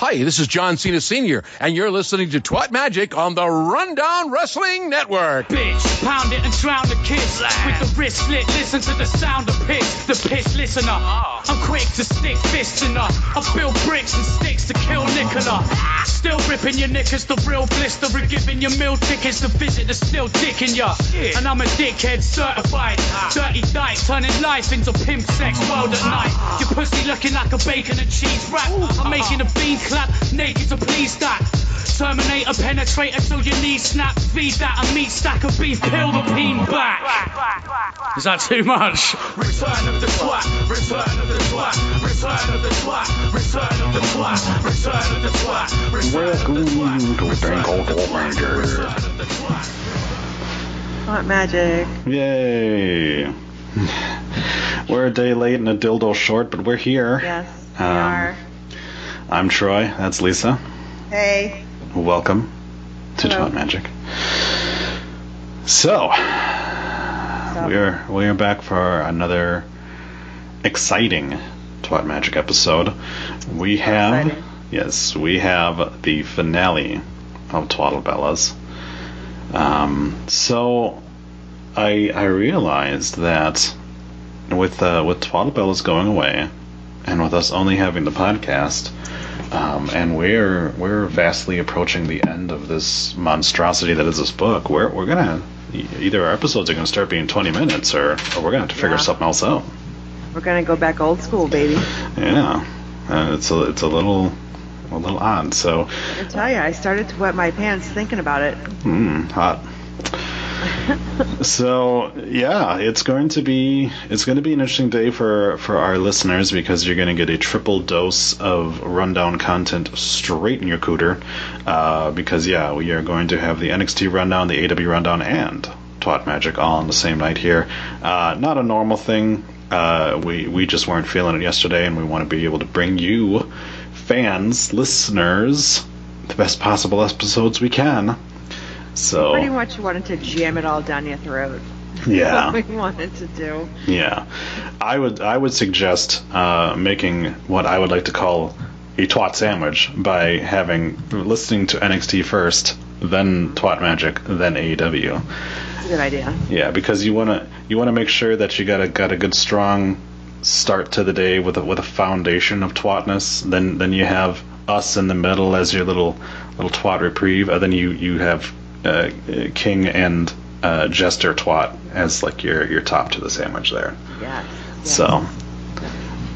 Hi, this is John Cena Sr., and you're listening to Twat Magic on the Rundown Wrestling Network. Bitch, pound it and drown the kids. With the wrist slit, listen to the sound of piss. The piss listener. Ah. I'm quick to stick fists in her. I build bricks and sticks to kill Nicola. Still ripping your knickers, the real blister, and giving your meal tickets to visit the still dick in ya. And I'm a dickhead certified. Ah. Dirty dice, turning life into pimp sex world at night. Ah. Your pussy looking like a bacon and cheese wrap. I'm making a bean clap, naked to please that. Terminator penetrate until your knees snap. Feed that a meat stack of beef, peel the peen back. Is that too much? Return of the twat, return of the twat, return of the twat, return of the twat, return of the twat, return of the twat, return of the twat. Hot magic. Yay! We're a day late and a dildo short, but we're here. Yes, we Um, are. I'm Troy. That's Lisa. Hey. Welcome to Hello. Twat Magic. So, we're we're back for another exciting Twat Magic episode. We have exciting. yes, we have the finale of Twaddle Bellas. Um, so I I realized that with uh, with Twaddle Bellas going away, and with us only having the podcast, um, and we're we're vastly approaching the end of this monstrosity that is this book. We're we're gonna either our episodes are gonna start being twenty minutes, or, or we're gonna have to figure Yeah. something else out. We're gonna go back old school, baby. Yeah, uh, it's a it's a little a little odd. So, I tell you, I started to wet my pants thinking about it. mm, hot. So yeah, it's going to be it's going to be an interesting day for for our listeners because you're going to get a triple dose of rundown content straight in your cooter. Uh, because yeah, we are going to have the NXT rundown, the AEW rundown, and Twat Magic all on the same night here. Uh, not a normal thing. Uh, we we just weren't feeling it yesterday, and we want to be able to bring you fans, listeners, the best possible episodes we can. So Pretty much wanted to jam it all down your throat. yeah. What we wanted to do. Yeah, I would I would suggest uh, making what I would like to call a twat sandwich by having listening to NXT first, then Twat Magic, then AEW. It's a good idea. Yeah, because you wanna you wanna make sure that you got a got a good strong start to the day with a, with a foundation of twatness. Then then you have us in the middle as your little little twat reprieve, and then you you have uh, King and uh, Jester twat as like your your top to the sandwich there. Yes. yes. So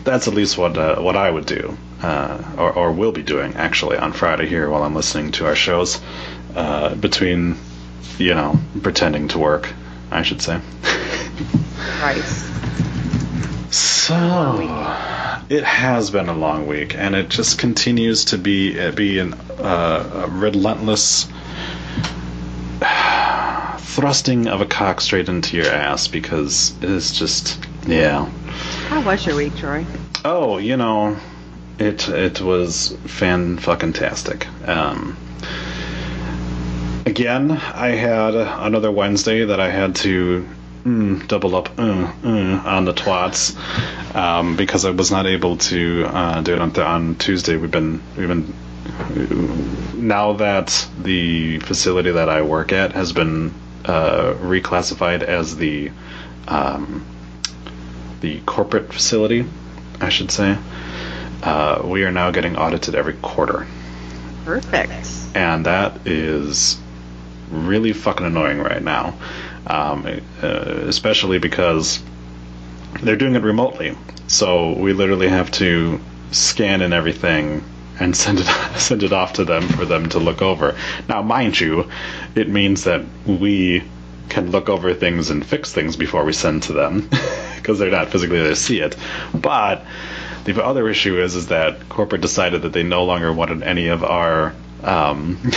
that's at least what uh, what I would do, uh, or, or will be doing actually on Friday here while I'm listening to our shows. Uh, between, you know, pretending to work, I should say. Christ. So it has been a long week, and it just continues to be uh, be an, uh, a relentless thrusting of a cock straight into your ass because it's just yeah. How was your week, Troy? Oh, you know, it it was fan fucking tastic. Um, again, I had another Wednesday that I had to mm, double up uh, uh, on the twats um, because I was not able to uh, do it on, th- on Tuesday. We've been we've been now that the facility that I work at has been uh, reclassified as the um, the corporate facility, I should say. Uh, we are now getting audited every quarter, Perfect. and that is really fucking annoying right now. Um, uh, especially because they're doing it remotely, so we literally have to scan in everything and send it send it off to them for them to look over. Now, mind you, it means that we can look over things and fix things before we send to them because they're not physically there to see it. But The other issue is is that corporate decided that they no longer wanted any of our um,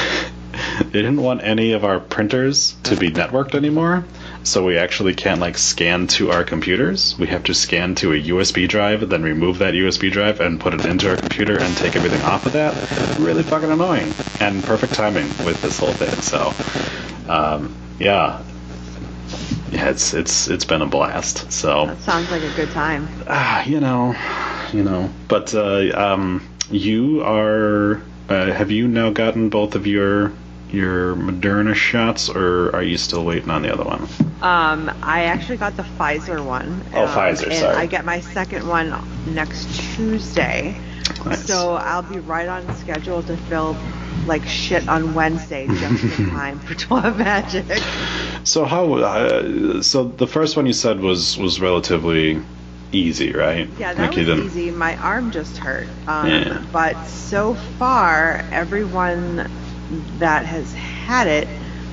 they didn't want any of our printers to be networked anymore. So we actually can't like scan to our computers. We have to scan to a USB drive, then remove that USB drive and put it into our computer and take everything off of that. Really fucking annoying and perfect timing with this whole thing. So, um, yeah, yeah, it's it's it's been a blast. So That sounds like a good time. ah, you know, you know. But uh, um, you are. Uh, have you now gotten both of your your Moderna shots, or are you still waiting on the other one? Um, I actually got the Pfizer one. Oh, um, Pfizer, And sorry. I get my second one next Tuesday. Nice. So I'll be right on schedule to fill like shit on Wednesday just in time for Twat Magic. So how? Uh, so the first one you said was was relatively easy, right? Yeah, that Like was didn't- easy. My arm just hurt. Um, Yeah. But so far, everyone that has had it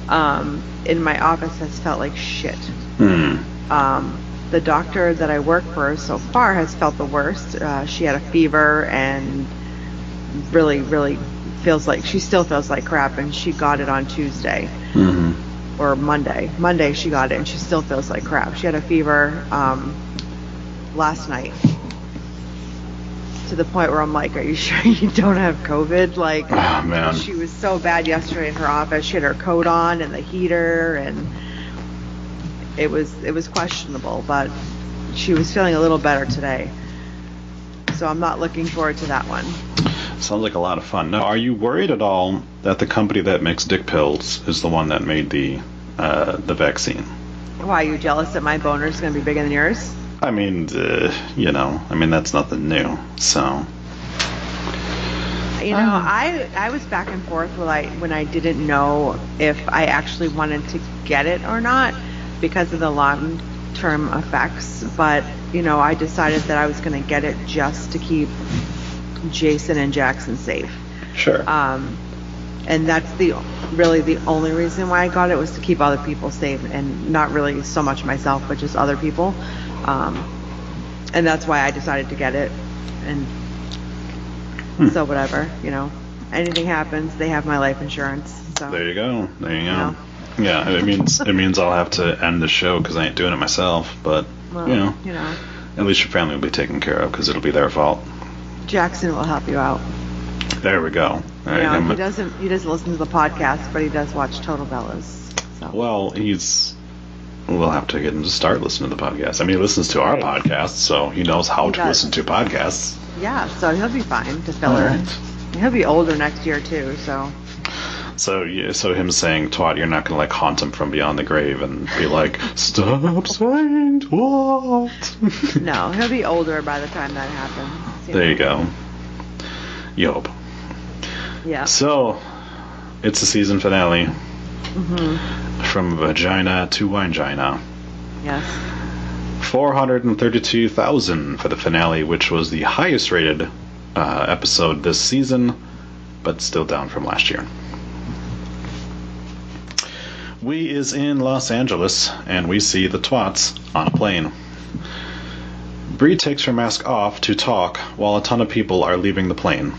um, in my office has felt like shit. Hmm. Um, the doctor that I work for so far has felt the worst. Uh, she had a fever and really, really feels like she still feels like crap, and she got it on Tuesday Mhm. or Monday. Monday she got it, and she still feels like crap. She had a fever um, last night to the point where I'm like, "Are you sure you don't have COVID?" Like, Oh, man. she was so bad yesterday in her office. She had her coat on and the heater, and it was it was questionable, but she was feeling a little better today. So I'm not looking forward to that one. Sounds like a lot of fun. Now, are you worried at all that the company that makes dick pills is the one that made the uh, the vaccine? Why are you jealous that my boner is going to be bigger than yours? I mean, uh, you know, I mean that's nothing new. So, You know, I I was back and forth when I when I didn't know if I actually wanted to get it or not because of the long term effects. But you know, I decided that I was going to get it just to keep Jason and Jackson safe. sure. Um, and that's the really the only reason why I got it was to keep other people safe and not really so much myself, but just other people. Um, and that's why I decided to get it. And so whatever, you know, anything happens, they have my life insurance. So there you go. There you go. know. Yeah, it means it means I'll have to end the show because I ain't doing it myself. But well, you know, you know, at least your family will be taken care of because it'll be their fault. Jackson will help you out. There we go. All right, you know, I'm- he doesn't he doesn't listen to the podcast, but he does watch Total Bellas. So Well, he's. We'll have to get him to start listening to the podcast. I mean, he listens to our podcast, so he knows how He to does. listen to podcasts. yeah, so he'll be fine to fill All her. right. He'll be older next year too, so. So, yeah, so him saying "twat," you're not gonna like haunt him from beyond the grave and be like, "Stop saying twat." No, he'll be older by the time that happens. there you go. You hope. Yeah. So, it's the season finale. Mm-hmm. From vagina to wangina. Yes. 432,000 for the finale, which was the highest rated uh, episode this season, but still down from last year. We is in Los Angeles, and we see the twats on a plane. Brie takes her mask off to talk while a ton of people are leaving the plane.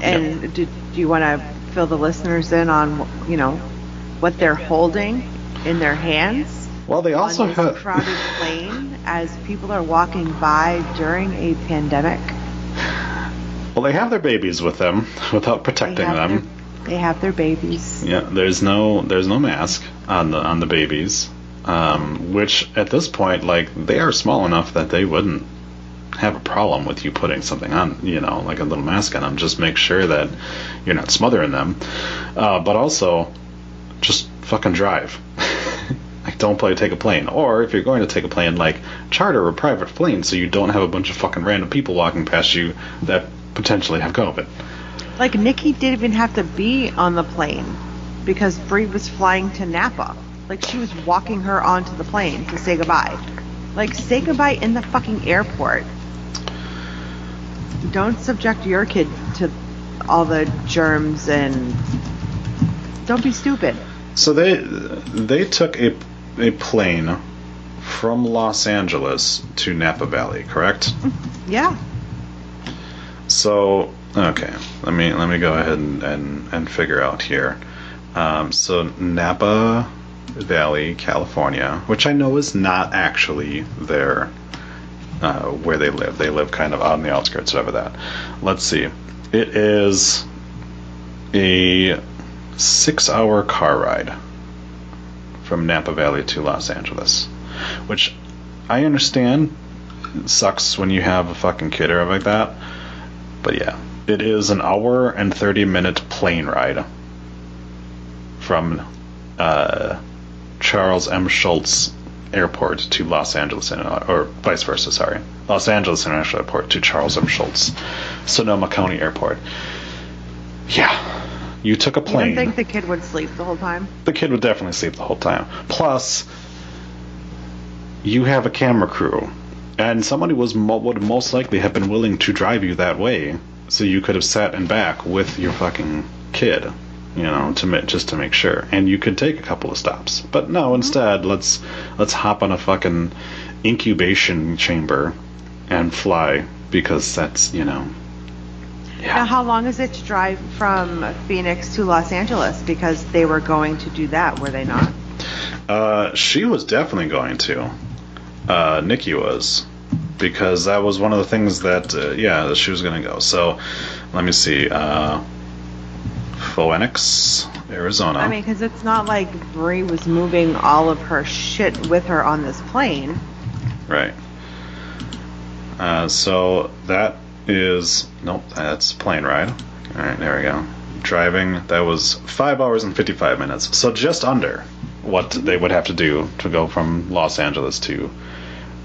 And do, do you want to fill the listeners in on, you know, what they're holding in their hands Well, they also on this have. crowded plane as people are walking by during a pandemic? Well, they have their babies with them without protecting have them. Their, they have their babies. Yeah, there's no there's no mask on the on the babies, um, which at this point, like they are small enough that they wouldn't have a problem with you putting something on, you know, like a little mask on them. Just make sure that you're not smothering them, uh, but also just fucking drive. like don't play take a plane, or if you're going to take a plane, like charter a private plane so you don't have a bunch of fucking random people walking past you that potentially have COVID. Like Nikki didn't even have to be on the plane because Brie was flying to Napa. Like she was walking her onto the plane to say goodbye. Like say goodbye in the fucking airport. Don't subject your kid to all the germs and don't be stupid. So they they took a a plane from Los Angeles to Napa Valley, correct? Yeah. So okay, let me let me go ahead and and, and figure out here. Um, so Napa Valley, California, which I know is not actually their uh, where they live. They live kind of on the outskirts of that. Let's see. It is a six-hour car ride from Napa Valley to Los Angeles, which I understand sucks when you have a fucking kid or like that. But yeah, it is an hour and 30 minute plane ride from uh, Charles M. Schulz Airport to Los Angeles, uh, or vice versa, sorry. Los Angeles International Airport to Charles M. Schulz, Sonoma County Airport. Yeah, you took a You plane. don't think the kid would sleep the whole time? the kid would definitely sleep the whole time. Plus, you have a camera crew, and somebody was mo- would most likely have been willing to drive you that way, so you could have sat in back with your fucking kid, you know, to just to make sure, and you could take a couple of stops. But no, instead, let's let's hop on a fucking incubation chamber and fly because that's you know. Yeah. Now, how long is it to drive from Phoenix to Los Angeles? Because they were going to do that, were they not? Uh, she was definitely going to. Uh, Nikki was. Because that was one of the things that, uh, yeah, that she was going to go. So, let me see. Uh, Phoenix, Arizona. I mean, because it's not like Brie was moving all of her shit with her on this plane. right. Uh, so, that is. Nope, that's plane ride. Alright, there we go. Driving, that was 5 hours and 55 minutes. So, just under what they would have to do to go from Los Angeles to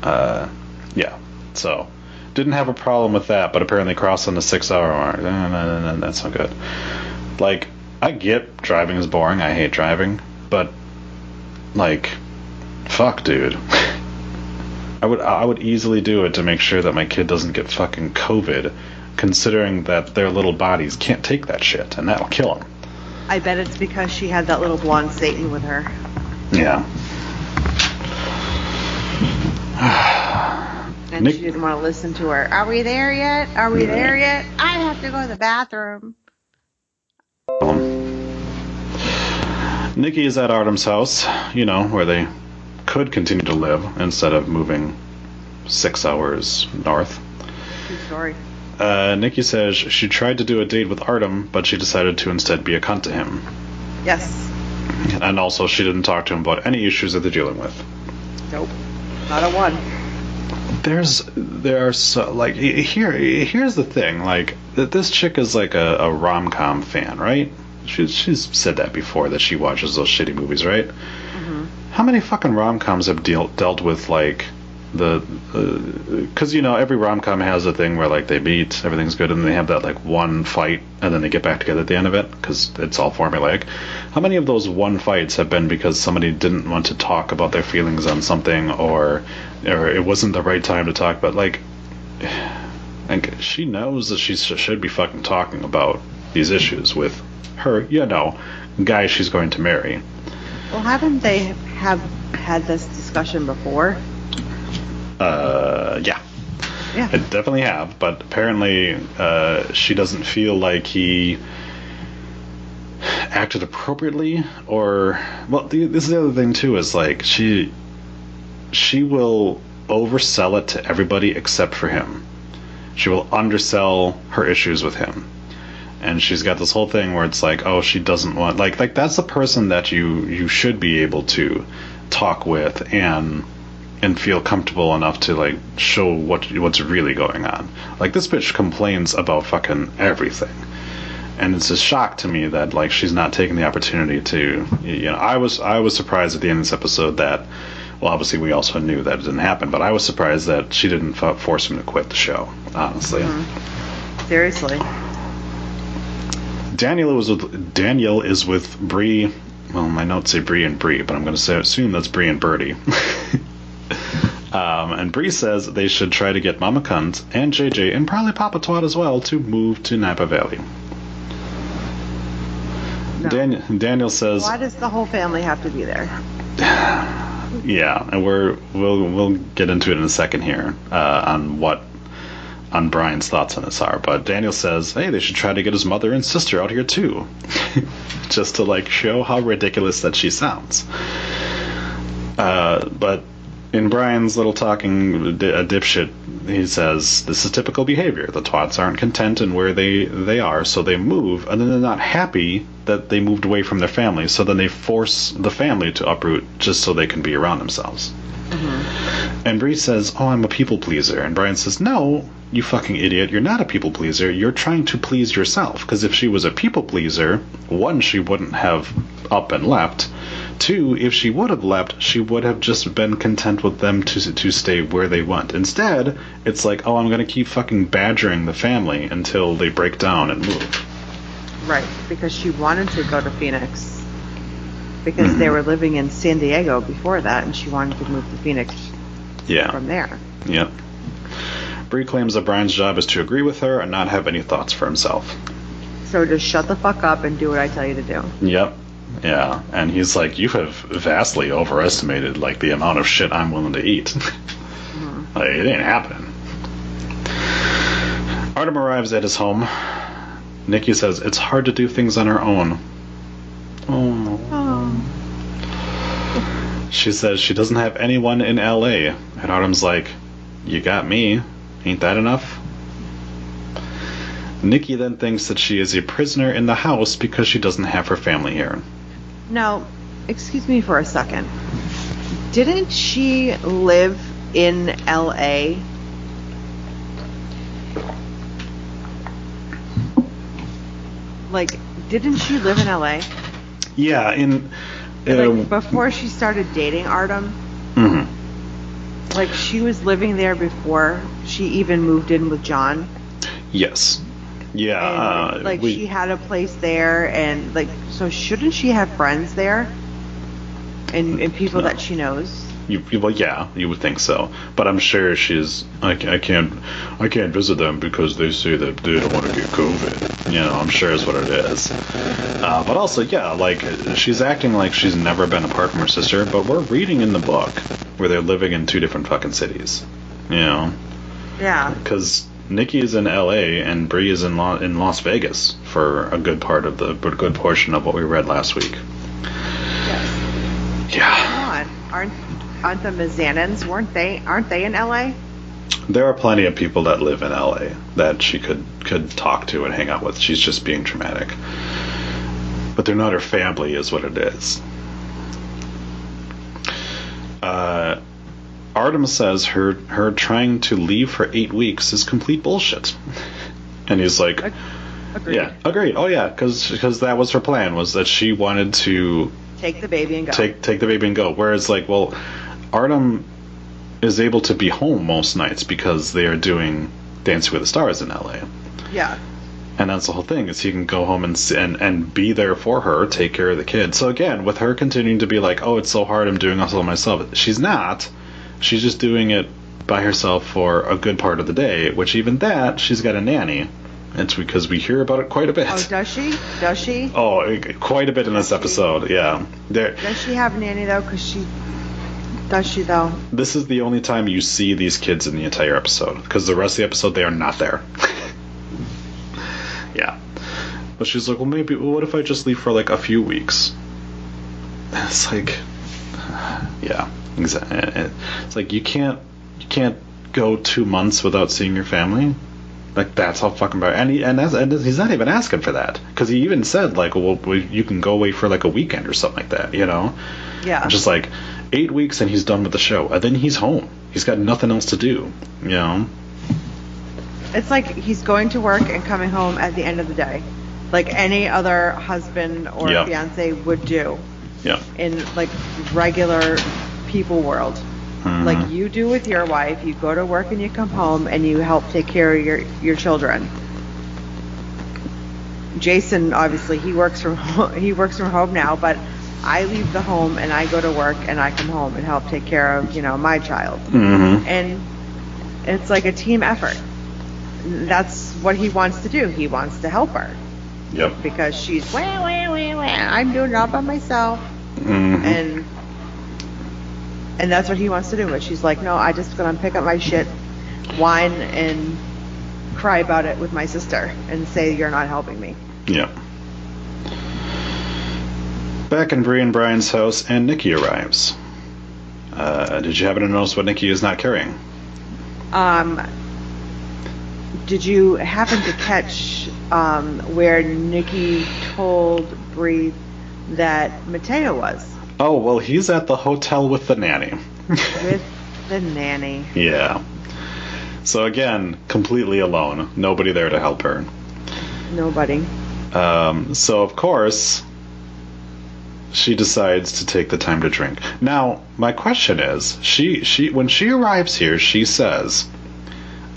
uh, yeah. So didn't have a problem with that, but apparently crossing the six hour mark, no, no, no, that's not good. Like, I get driving is boring. I hate driving, but like, fuck, dude. I would I would easily do it to make sure that my kid doesn't get fucking COVID, considering that their little bodies can't take that shit, and that'll kill them. I bet it's because she had that little blonde Satan with her. Yeah. And Nick- she didn't want to listen to her. Are we there yet? Are we mm-hmm. there yet? I have to go to the bathroom. Nikki is at Artem's house, you know, where they could continue to live instead of moving six hours north. True story. Uh, Nikki says she tried to do a date with Artem, but she decided to instead be a cunt to him. Yes. And also, she didn't talk to him about any issues that they're dealing with. Nope. Not a one. There's, there are so, like, here, here's the thing, like, th- this chick is like a, a rom com fan, right? She's, she's said that before, that she watches those shitty movies, right? Mm-hmm. How many fucking rom coms have deal, dealt with, like, the uh, because you know every rom com has a thing where like they meet, everything's good, and then they have that like one fight, and then they get back together at the end of it because it's all formulaic. How many of those one fights have been because somebody didn't want to talk about their feelings on something, or or it wasn't the right time to talk? But like, like she knows that she should be fucking talking about these issues with her, you know, guy she's going to marry. Well, haven't they have had this discussion before? Uh, yeah. Yeah. I definitely have, but apparently uh, she doesn't feel like he acted appropriately, or well, the, this is the other thing too. Is like she she will oversell it to everybody except for him. She will undersell her issues with him, and she's got this whole thing where it's like, oh, she doesn't want like like that's the person that you you should be able to talk with and and feel comfortable enough to like show what what's really going on. Like this bitch complains about fucking everything. And it's a shock to me that like she's not taking the opportunity to you know I was I was surprised at the end of this episode that well obviously we also knew that it didn't happen but I was surprised that she didn't f- force him to quit the show honestly. Seriously. Daniel was with Daniel is with Brie. Well, my notes say Brie and Brie, but I'm going to say assume that's Brie and Birdie. um, and Brie says they should try to get Mama Cunt and JJ and probably Papa Twat as well to move to Napa Valley. No. Dan- Daniel says Why does the whole family have to be there? Yeah, and we're we'll we'll get into it in a second here uh, on what on Brian's thoughts on this are. But Daniel says, hey, they should try to get his mother and sister out here too, just to like show how ridiculous that she sounds. Uh, but in Brian's little talking di- a dipshit, he says this is typical behavior. The twats aren't content in where they they are, so they move, and then they're not happy that they moved away from their family. So then they force the family to uproot just so they can be around themselves. Mm-hmm. And Brie says, "Oh, I'm a people pleaser," and Brian says, "No, you fucking idiot! You're not a people pleaser. You're trying to please yourself. Because if she was a people pleaser, one, she wouldn't have up and left." Two, if she would have left, she would have just been content with them to to stay where they want. Instead, it's like, oh, I'm gonna keep fucking badgering the family until they break down and move. Right, because she wanted to go to Phoenix. Because they mm-hmm. were living in San Diego before that, and she wanted to move to Phoenix Yeah. from there. Yep. Brie claims that Brian's job is to agree with her and not have any thoughts for himself. So just shut the fuck up and do what I tell you to do. Yep. Yeah, and he's like, you have vastly overestimated like the amount of shit I'm willing to eat. Mm-hmm. like, it ain't happening. Artem arrives at his home. Nikki says it's hard to do things on her own. Oh. She says she doesn't have anyone in LA, and Artem's like, "You got me. Ain't that enough?" Nikki then thinks that she is a prisoner in the house because she doesn't have her family here. Now, excuse me for a second. Didn't she live in LA? Like, didn't she live in LA? Yeah, in Like, uh, before she started dating Artem? mhm. Like, she was living there before she even moved in with John? yes, yeah. And, uh, like, we- she had a place there, and, like, so shouldn't she have friends there? And, and people No. that she knows? You, well, yeah, you would think so, but I'm sure she's. I, I can't. I can't visit them because they say that they don't want to get COVID. You know, I'm sure is what it is. Uh, but also, yeah, like she's acting like she's never been apart from her sister. But we're reading in the book where they're living in two different fucking cities. You know, Yeah. because Nikki is in L.A. and Brie is in La- in Las Vegas for a good part of the good portion of what we read last week. Yes. Yeah. Come on. Aren't aren't the Mizanins, weren't they aren't they in LA? There are plenty of people that live in LA that she could could talk to and hang out with. She's just being dramatic. But they're not her family, is what it is. Uh, Artem says her her trying to leave for eight weeks is complete bullshit, and he's like, Agreed. "Yeah, agreed. Oh yeah, because that was her plan was that she wanted to Take the baby and go. take take the baby and go. Whereas like, well, Artem is able to be home most nights because they are doing Dancing with the Stars in LA. yeah. And that's the whole thing is he can go home and, and and be there for her, take care of the kid. So again, with her continuing to be like, "Oh, it's so hard. I'm doing this all myself." She's not. She's just doing it by herself for a good part of the day. Which even that, she's got a nanny. It's because we hear about it quite a bit. Oh, does she? Does she? Oh, quite a bit in this episode. Yeah, there. Does she have a nanny though? Cause she. Does she though? This is the only time you see these kids in the entire episode because the rest of the episode they are not there. yeah, but she's like, well, maybe. Well, what if I just leave for like a few weeks? And it's like, yeah, exactly. It's like you can't you can't go two months without seeing your family. Like that's how fucking bad. And he and, that's, and he's not even asking for that because he even said like, well, you can go away for like a weekend or something like that. You know. Yeah. Just like eight weeks and he's done with the show, and then he's home. He's got nothing else to do. You know? It's like he's going to work and coming home at the end of the day, like any other husband or Yeah. fiance would do Yeah. in like regular people world. Mhm. Like you do with your wife, you go to work and you come home and you help take care of your your children. Jason obviously he works from ho- he works from home now, but I leave the home and I go to work and I come home and help take care of, you know, my child. Mm-hmm. And it's like a team effort. That's what he wants to do. He wants to help her Yep. because she's wah, wah, wah, wah. I'm doing it all by myself Mm-hmm. and and that's what he wants to do. But she's like, no, I just gonna pick up my shit, whine, and cry about it with my sister, and say you're not helping me. Yeah. Back in Brie and Brian's house, and Nikki arrives. Uh, did you happen to notice what Nikki is not carrying? Um, did you happen to catch um, where Nikki told Brie that Matteo was Oh, well, he's at the hotel with the nanny. with the nanny? yeah. So again, completely alone. Nobody there to help her. Nobody. Um, so of course, she decides to take the time to drink. Now, my question is, she she when she arrives here, she says,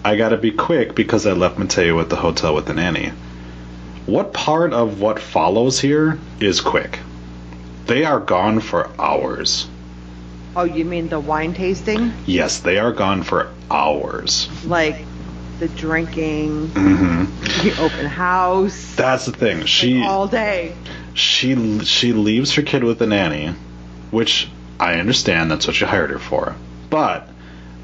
"I got to be quick because I left Matteo at the hotel with the nanny." What part of what follows here is quick? They are gone for hours. Oh, you mean the wine tasting? Yes, they are gone for hours. Like the drinking, hmm the open house, That's the thing. She all day. she she leaves her kid with the nanny, which I understand that's what you hired her for. But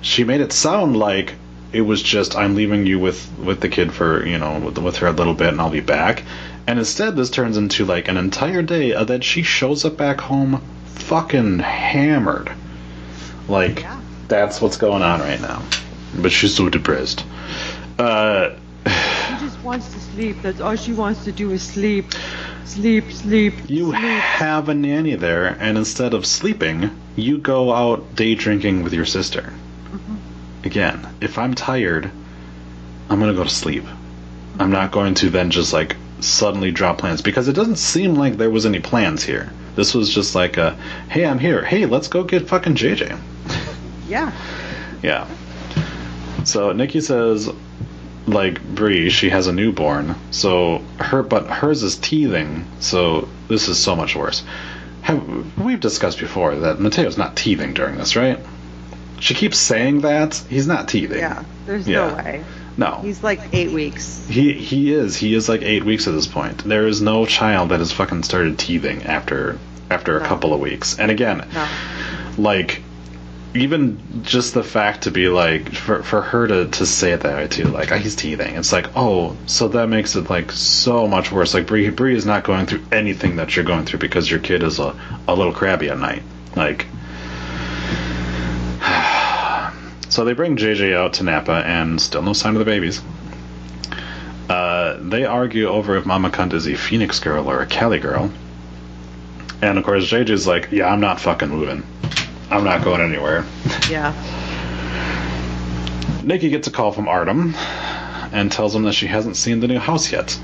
she made it sound like it was just I'm leaving you with with the kid for you know with, with her a little bit and I'll be back. And instead, this turns into like an entire day of that she shows up back home fucking hammered. Like Yeah. that's what's going on right now. But she's so depressed. Uh, She just wants to sleep. That's all she wants to do is sleep, sleep, sleep. You sleep. have a nanny there, and instead of sleeping, you go out day drinking with your sister. Mm-hmm. Again, if I'm tired, I'm gonna go to sleep. I'm not going to then just like suddenly drop plans because it doesn't seem like there was any plans here. This was just like a, hey, I'm here. Hey, let's go get fucking JJ. Yeah. Yeah. So Nikki says, like Brie, she has a newborn. So her, but hers is teething. So this is so much worse. Have we've discussed before that Matteo's not teething during this, right? She keeps saying that he's not teething. Yeah. There's Yeah. no way. No. He's like eight weeks. He he is. He is like eight weeks at this point. There is no child that has fucking started teething after after a couple of weeks. And again, No. like even just the fact to be like for for her to to say it that way too, like "Ah, he's teething. It's like oh, so that makes it like so much worse. Like Brie Brie is not going through anything that you're going through because your kid is a a little crabby at night. Like. So they bring JJ out to Napa, and still no sign of the babies. Uh, they argue over if Mama Cunt is a Phoenix girl or a Cali girl. And of course, JJ's like, yeah, I'm not fucking moving. I'm not going anywhere. Yeah. Nikki gets a call from Artem and tells him that she hasn't seen the new house yet.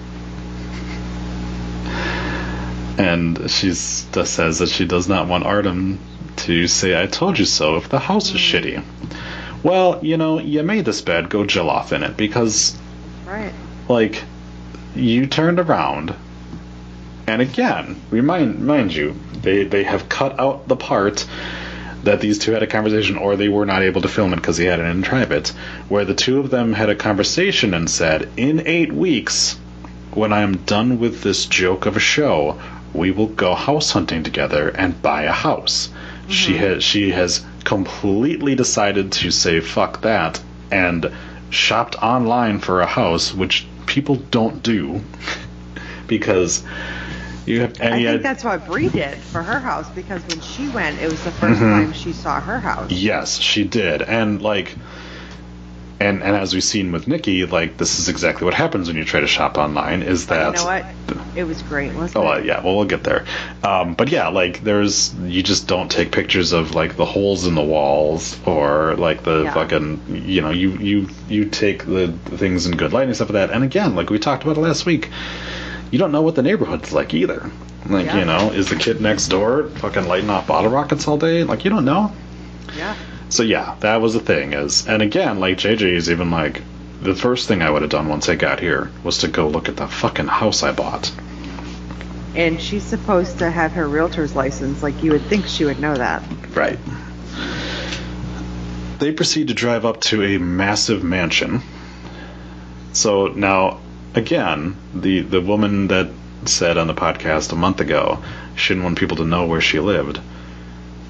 And she says that she does not want Artem to say, I told you so, if the house is shitty. Well, you know, you made this bed, go jill off in it, because Right. like you turned around and again remind mind you they they have cut out the part that these two had a conversation or they were not able to film it because he had it in private where the two of them had a conversation and said in eight weeks when i am done with this joke of a show we will go house hunting together and buy a house she mm-hmm. has she has completely decided to say fuck that and shopped online for a house which people don't do because you have I think that's what Brie did for her house because when she went, it was the 1st Mm-hmm. time she saw her house. Yes, she did. And like and and as we've seen with Nikki, like this is exactly what happens when you try to shop online is that You know what? It was great, wasn't Oh it? yeah, well we'll get there. Um, but yeah, like there's you just don't take pictures of like the holes in the walls or like the Yeah. fucking you know you you you take the, the things in good light and stuff like that. And again, like we talked about it last week, you don't know what the neighborhood's like either. Like Yeah. you know, is the kid next door fucking lighting off bottle rockets all day? Like you don't know. Yeah. So yeah, that was the thing is, and again, like JJ is even like, the first thing I would have done once I got here was to go look at the fucking house I bought. And she's supposed to have her realtor's license. Like you would think she would know that. Right. They proceed to drive up to a massive mansion. So now, again, the the woman that said on the podcast a month ago she didn't want people to know where she lived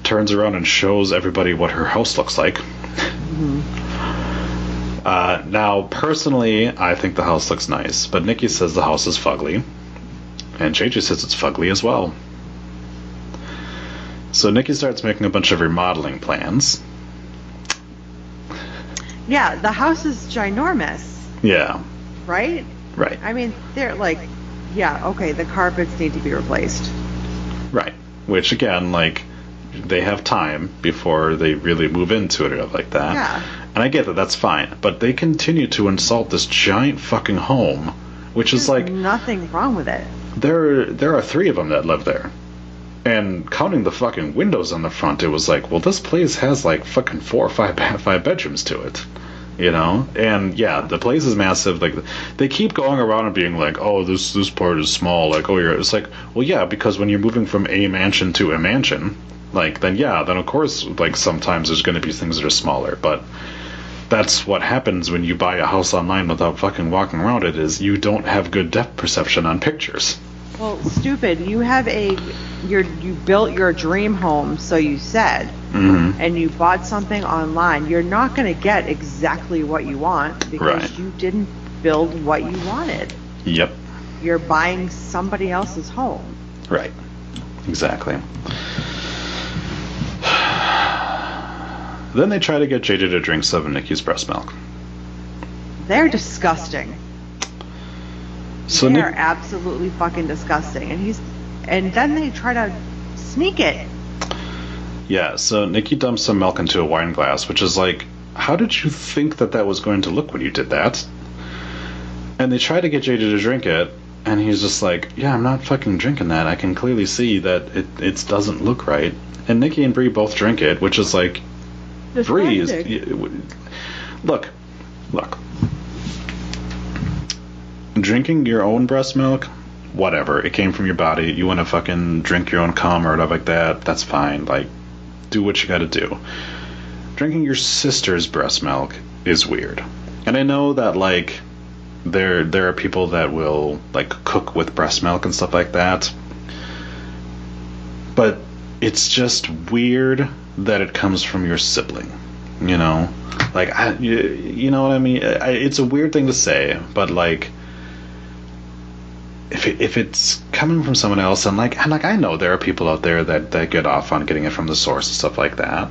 turns around and shows everybody what her house looks like. Uh, now, personally, I think the house looks nice, but Nikki says the house is fugly, and JJ says it's fugly as well. So Nikki starts making a bunch of remodeling plans. Yeah, the house is ginormous, Yeah, right? right, I mean, they're like, yeah, okay, the carpets need to be replaced. right. Which again, like, they have time before they really move into it or like that. Yeah. And I get that that's fine, but they continue to insult this giant fucking home, which is like Nothing wrong with it. there there are three of them that live there. And counting the fucking windows on the front, it was like, well, this place has like fucking four or five five bedrooms to it, you know. And yeah, the place is massive. Like they keep going around and being like, oh, this this part is small. Like oh, you're. It's like, well, yeah, because when you're moving from a mansion to a mansion, like then yeah, then of course, like sometimes there's going to be things that are smaller, but that's what happens when you buy a house online without fucking walking around it is you don't have good depth perception on pictures. Well, stupid. You have a, you're, you built your dream home, so you said, Mm-hmm. and you bought something online. You're not going to get exactly what you want because Right. you didn't build what you wanted. Yep. You're buying somebody else's home. Right. Exactly. Then they try to get JJ to drink some of Nikki's breast milk. They're disgusting. So they Nick, are absolutely fucking disgusting. And he's, and then they try to sneak it. yeah, so Nikki dumps some milk into a wine glass, which is like, how did you think that that was going to look when you did that? And they try to get JJ to drink it, and he's just like, yeah, I'm not fucking drinking that. I can clearly see that it it doesn't look right. And Nikki and Brie both drink it, which is like, Brie is. Disgusting. y- w- Look, look. Drinking your own breast milk, whatever. It came from your body. You want to fucking drink your own cum or whatever like that. That's fine. Like, do what you got to do. Drinking your sister's breast milk is weird, and I know that like there there are people that will like cook with breast milk and stuff like that. But it's just weird that it comes from your sibling. You know, like I, you, you know what I mean. I, it's a weird thing to say, but like, if it, if it's coming from someone else, and like, and like I know there are people out there that that get off on getting it from the source and stuff like that.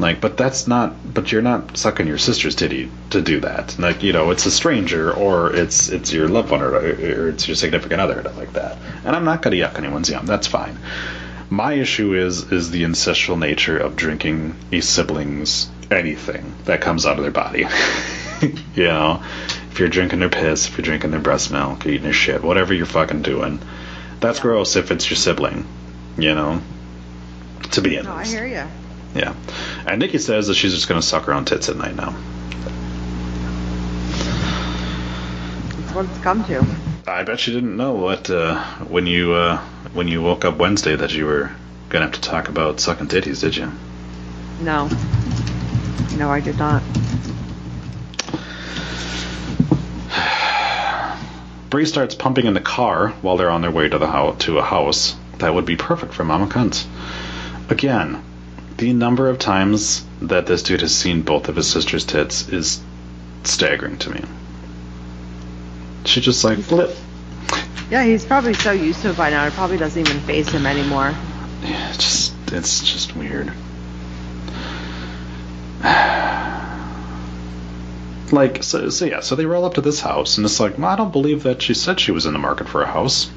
Like, but that's not. But you're not sucking your sister's titty to do that. Like, you know, it's a stranger, or it's it's your loved one, or, or it's your significant other, like that. And I'm not gonna yuck anyone's yum. That's fine. My issue is is the ancestral nature of drinking a sibling's anything that comes out of their body. you know, if you're drinking their piss, if you're drinking their breast milk, eating their shit, whatever you're fucking doing, that's gross if it's your sibling. You know, to be in No, I hear you. Yeah, and Nikki says that she's just gonna suck her own tits at night now. That's what it's come to. I bet you didn't know what uh, when you uh, when you woke up Wednesday that you were gonna have to talk about sucking titties, did you? No. No, I did not. Brie starts pumping in the car while they're on their way to the house to a house that would be perfect for Mama Cunt. Again, the number of times that this dude has seen both of his sister's tits is staggering to me. She just like flip. Yeah, he's probably so used to it by now. It probably doesn't even face him anymore. Yeah, it's just it's just weird. Like so, so yeah, so they roll up to this house and it's like, well, I don't believe that she said she was in the market for a house.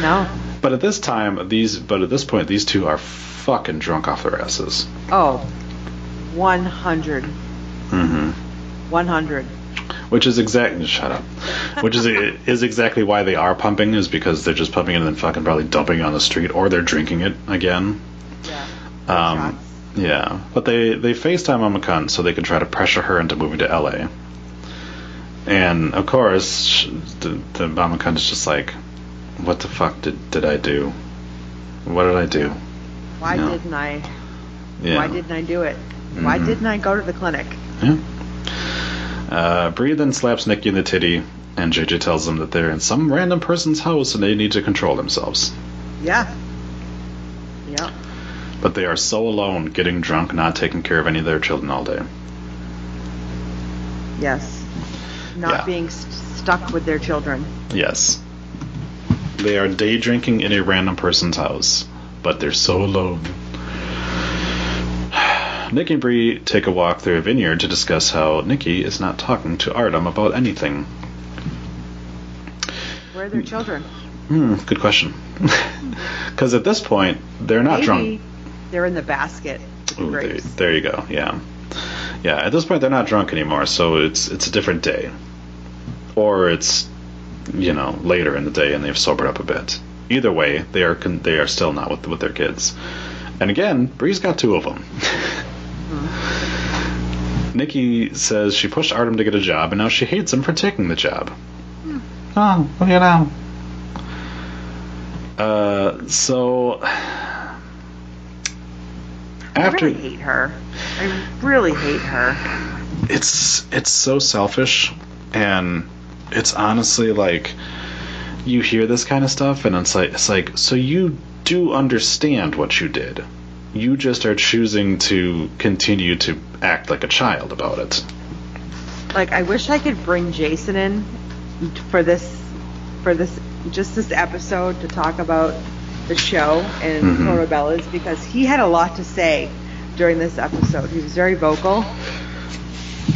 No. But at this time, these but at this point, these two are fucking drunk off their asses. Oh. 100. Mm-hmm. 100. Which is exactly shut up. Which is is exactly why they are pumping is because they're just pumping it and then fucking probably dumping it on the street or they're drinking it again. Yeah. Um, yeah, but they they FaceTime Mama Cunt so they can try to pressure her into moving to LA. And of course, the, the Mama Cunt is just like, "What the fuck did did I do? What did I do?" Why didn't I? Yeah. Why didn't I do it? Why Mhm. didn't I go to the clinic? Yeah. Uh, Brie then slaps Nikki in the titty, and JJ tells them that they're in some random person's house and they need to control themselves. Yeah. Yeah. but they are so alone, getting drunk, not taking care of any of their children all day. Yes. Not Yeah. being st- stuck with their children. Yes. They are day drinking in a random person's house, but they're so alone. Nikki and Brie take a walk through a vineyard to discuss how Nikki is not talking to Artem about anything. Where are their children? Hmm, good question. Because at this point, they're not Maybe drunk. they're in the basket. the Ooh, there, grapes. there you go. Yeah, yeah. At this point, they're not drunk anymore, so it's it's a different day, or it's you know later in the day and they've sobered up a bit. Either way, they are con- they are still not with with their kids. And again, Brie's got two of them. Nikki says she pushed Artem to get a job, and now she hates him for taking the job. Oh, well, you know. Uh, so I really hate her. I really hate her. it's it's so selfish and it's honestly like you hear this kind of stuff and it's like it's like so you do understand what you did you just are choosing to continue to act like a child about it Like I wish I could bring Jason in for this for this just this episode to talk about the show and Mhm. Portobello's because he had a lot to say during this episode. He was very vocal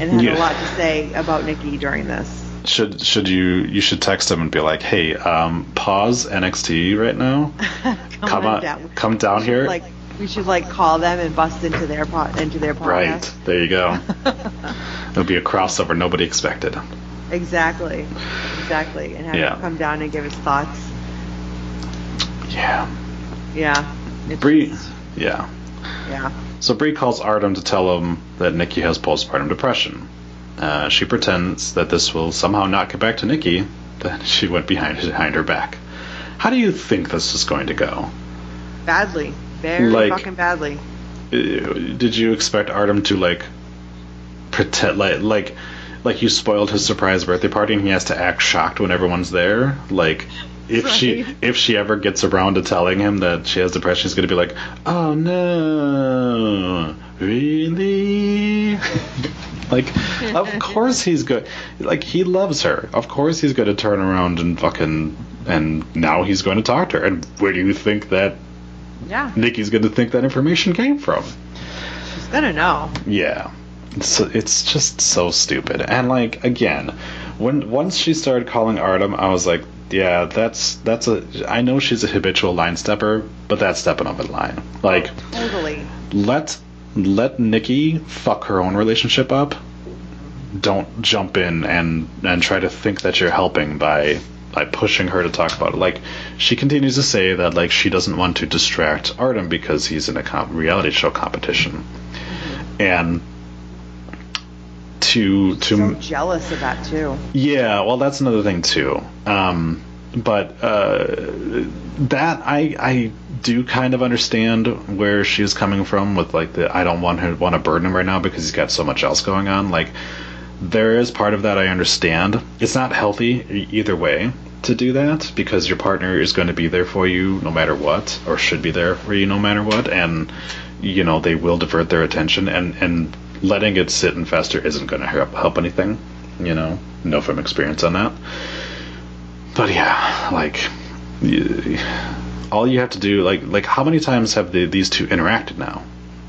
and had Yeah. a lot to say about Nikki during this. Should should you you should text him and be like hey um pause nxt right now come on come down here Like we should like call them and bust into their pot into their podcast. right there you go it'll be a crossover nobody expected Exactly. Exactly. And have Yeah. him come down and give his thoughts. yeah Yeah. Brie just- yeah yeah. So Brie calls Artem to tell him that Nikki has postpartum depression. Uh, she pretends that this will somehow not get back to Nikki, that she went behind behind her back. How do you think this is going to go? Badly. Very Like- fucking badly. Uh, Did you expect Artem to like pretend like like like you spoiled his surprise birthday party and he has to act shocked when everyone's there? Like if she if she ever gets around to telling him that she has depression, he's gonna be like, "Oh no, really?" like, of course he's good. Like he loves her. Of course he's going to turn around and fucking and now he's going to talk to her. And where do you think that Yeah. Nikki's going to think that information came from? She's gonna know. Yeah. It's, it's just so stupid. And like again, when once she started calling Artem, I was like, yeah, that's that's a I know she's a habitual line stepper, but that's stepping over the line. Like oh, Totally. let let Nikki fuck her own relationship up. Don't jump in and and try to think that you're helping by by pushing her to talk about it. Like she continues to say that like she doesn't want to distract Artem because he's in a reality show competition, and to to So jealous of that too. yeah, well, that's another thing too. Um, but uh, that I I do kind of understand where she's coming from with like the I don't want her want to burden him right now because he's got so much else going on. Like there is part of that I understand. It's not healthy either way to do that because your partner is going to be there for you no matter what or should be there for you no matter what and you know they will divert their attention and and letting it sit and fester isn't going to help help anything you know know from experience on that but yeah like all you have to do like like how many times have the, these two interacted now?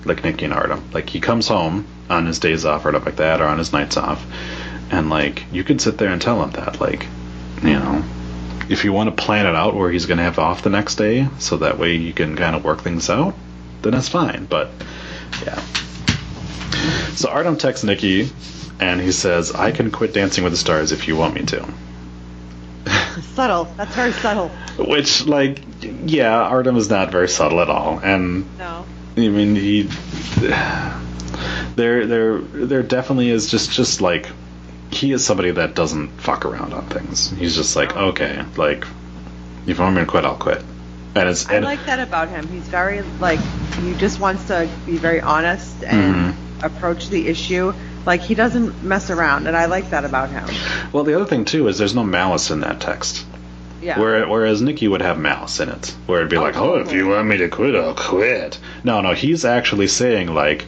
Like Nikki and Artem like he comes home on his days off or stuff like that or on his nights off and like you can sit there and tell him that like you know if you want to plan it out where he's going to have off the next day so that way you can kind of work things out then that's fine but yeah. So Artem texts Nikki and he says I can quit dancing with the stars if you want me to Subtle. That's very subtle. which like yeah Artem is not very subtle at all and No. I mean, he. There, there, there definitely is just, just like, he is somebody that doesn't fuck around on things. He's just like, okay, like, if I'm gonna quit, I'll quit. And it's, I like that about him. He's very like he just wants to be very honest and Mm-hmm. approach the issue. Like he doesn't mess around, and I like that about him. well, the other thing too is there's no malice in that text. Yeah. Where, whereas Nikki would have malice in it, where it'd be like, "Oh, if you want me to quit, I'll quit." No, no, he's actually saying like,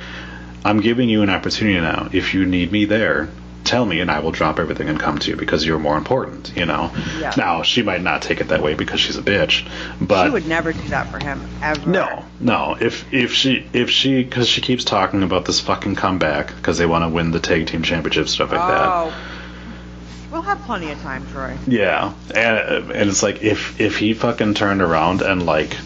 "I'm giving you an opportunity now. If you need me there, tell me, and I will drop everything and come to you because you're more important." You know. Yeah. Now she might not take it that way because she's a bitch, but she would never do that for him ever. no, no. If if she if she because she keeps talking about this fucking comeback because they want to win the tag team championship stuff like that. Oh. We'll have plenty of time, Troy. Yeah, and and it's like if if he fucking turned around and like